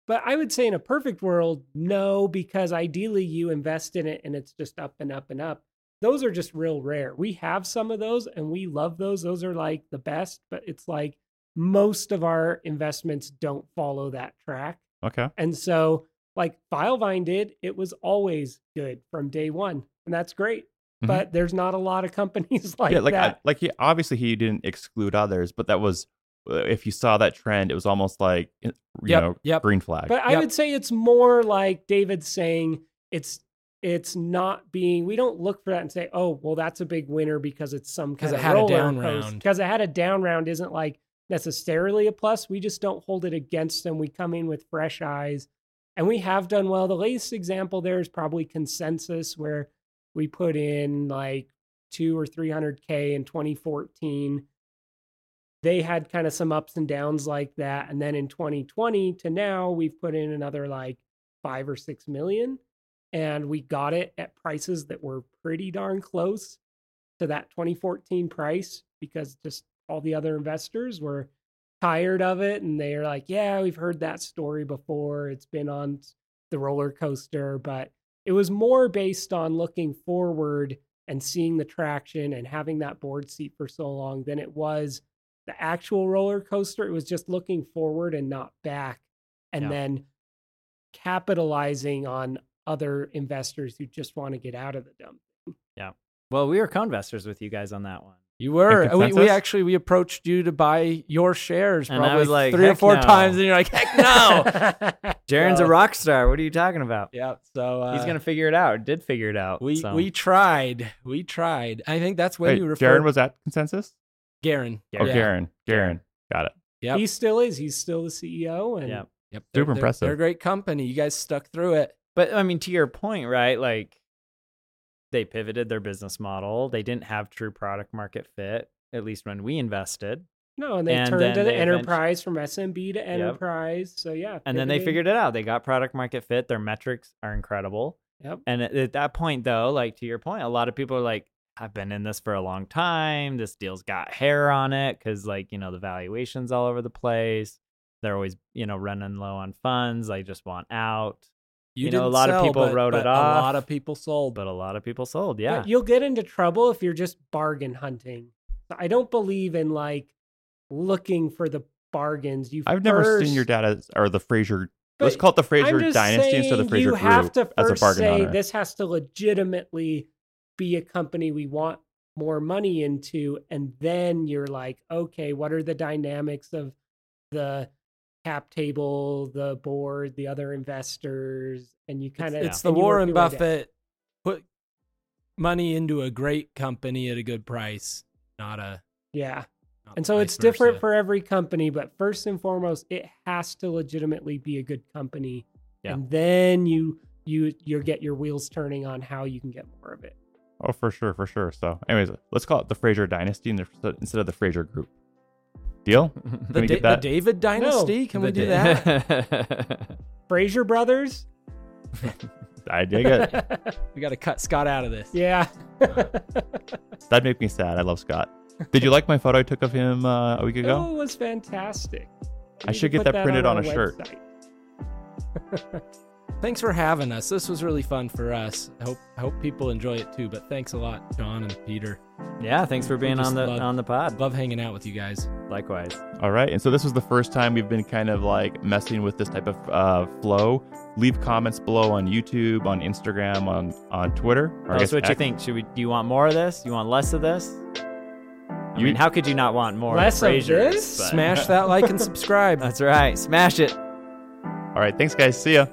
But I would say in a perfect world, no, because ideally you invest in it and it's just up and up and up. Those are just real rare. We have some of those and we love those. Those are like the best, but it's like most of our investments don't follow that track. Okay. And so, like Filevine did, it was always good from day one, and that's great. Mhm. But there's not a lot of companies like, yeah, like I, like he obviously he didn't exclude others, but that was uh, if you saw that trend, it was almost like you Yep, know yep. green flag. but I would say it's more like David's saying it's it's not being. We don't look for that and say, oh, well, that's a big winner because it's some kind it of roller down round. Because it had a down round isn't like necessarily a plus. We just don't hold it against them. We come in with fresh eyes, and we have done well. The latest example there is probably consensus where we put in like two or three hundred k in 2014 they had kind of some ups and downs like that and then in 2020 to now we've put in another like five or six million and we got it at prices that were pretty darn close to that 2014 price because just all the other investors were tired of it and they're like yeah we've heard that story before it's been on the roller coaster but it was more based on looking forward and seeing the traction and having that board seat for so long than it was the actual roller coaster. It was just looking forward and not back, and Yeah. then capitalizing on other investors who just want to get out of the dump. Yeah. Well, we were co-investors with you guys on that one. You were. We, we actually we approached you to buy your shares And I probably was like, three or four no." times, and you're like, heck no. Jaren's So- a rock star. What are you talking about? yeah. So uh, He's gonna figure it out. Did figure it out. We so. we tried. We tried. I think that's when Wait, you referred. Jaron was at consensus? Garin. Oh, Yeah. Garin. Garin. Got it. Yeah. He still is. He's still the CEO. And yeah. Yep. Super they're, impressive. They're a great company. You guys stuck through it. But I mean, to your point, right? Like they pivoted their business model. They didn't have true product market fit, at least when we invested. no, and they And turned to the enterprise from SMB to enterprise. So yeah. And then they figured it out. They got product market fit. Their metrics are incredible. Yep. And at, at that point, though, like to your point, a lot of people are like, I've been in this for a long time. This deal's got hair on it because, like, you know, the valuation's all over the place. They're always, you know, running low on funds. I just want out. You know, a lot of people but- wrote but it off. A lot of people sold. But a lot of people sold. But Yeah. You'll get into trouble if you're just bargain hunting. I don't believe in like looking for the bargains. You I've never seen your dad as, or the Frazier. Let's call it the Frazier Dynasty instead of the Frazier You have Group to as a bargain say hunter. this has to legitimately be a company we want more money into, and then you're like, okay, what are the dynamics of the cap table, the board, the other investors, and you kind of it's the Warren Buffett put money into a great company at a good price, not a. Yeah. not And so vice it's different versa. for every company, but first and foremost, it has to legitimately be a good company. Yeah. And then you you you get your wheels turning on how you can get more of it. Oh, for sure, for sure. So, anyways, let's call it the Frazier Dynasty instead instead of the Frazier Group. Deal? the, Can we Da- get the? David Dynasty. Can we do da- that? Frazier Brothers? I dig it. we got to cut Scott out of this. yeah. That'd make me sad. I love Scott. Did you like my photo I took of him uh, a week ago? Oh, it was fantastic. We I should get that printed on our a shirt. Website. Thanks for having us. This was really fun for us. I hope I hope people enjoy it too. But thanks a lot, Jon and Peter. yeah. Thanks for being on the love- on the pod. Love hanging out with you guys. Likewise. All right. And so this was the first time we've been kind of like messing with this type of uh, flow. Leave comments below on YouTube, on Instagram, on on Twitter. Or I Tell us guess what you think. Should we? Do you want more of this? You want less of this? I You- mean, how could you not want more? Less of Frazier's, this? but- Smash that like and subscribe. That's right. Smash it. All right. Thanks, guys. See ya.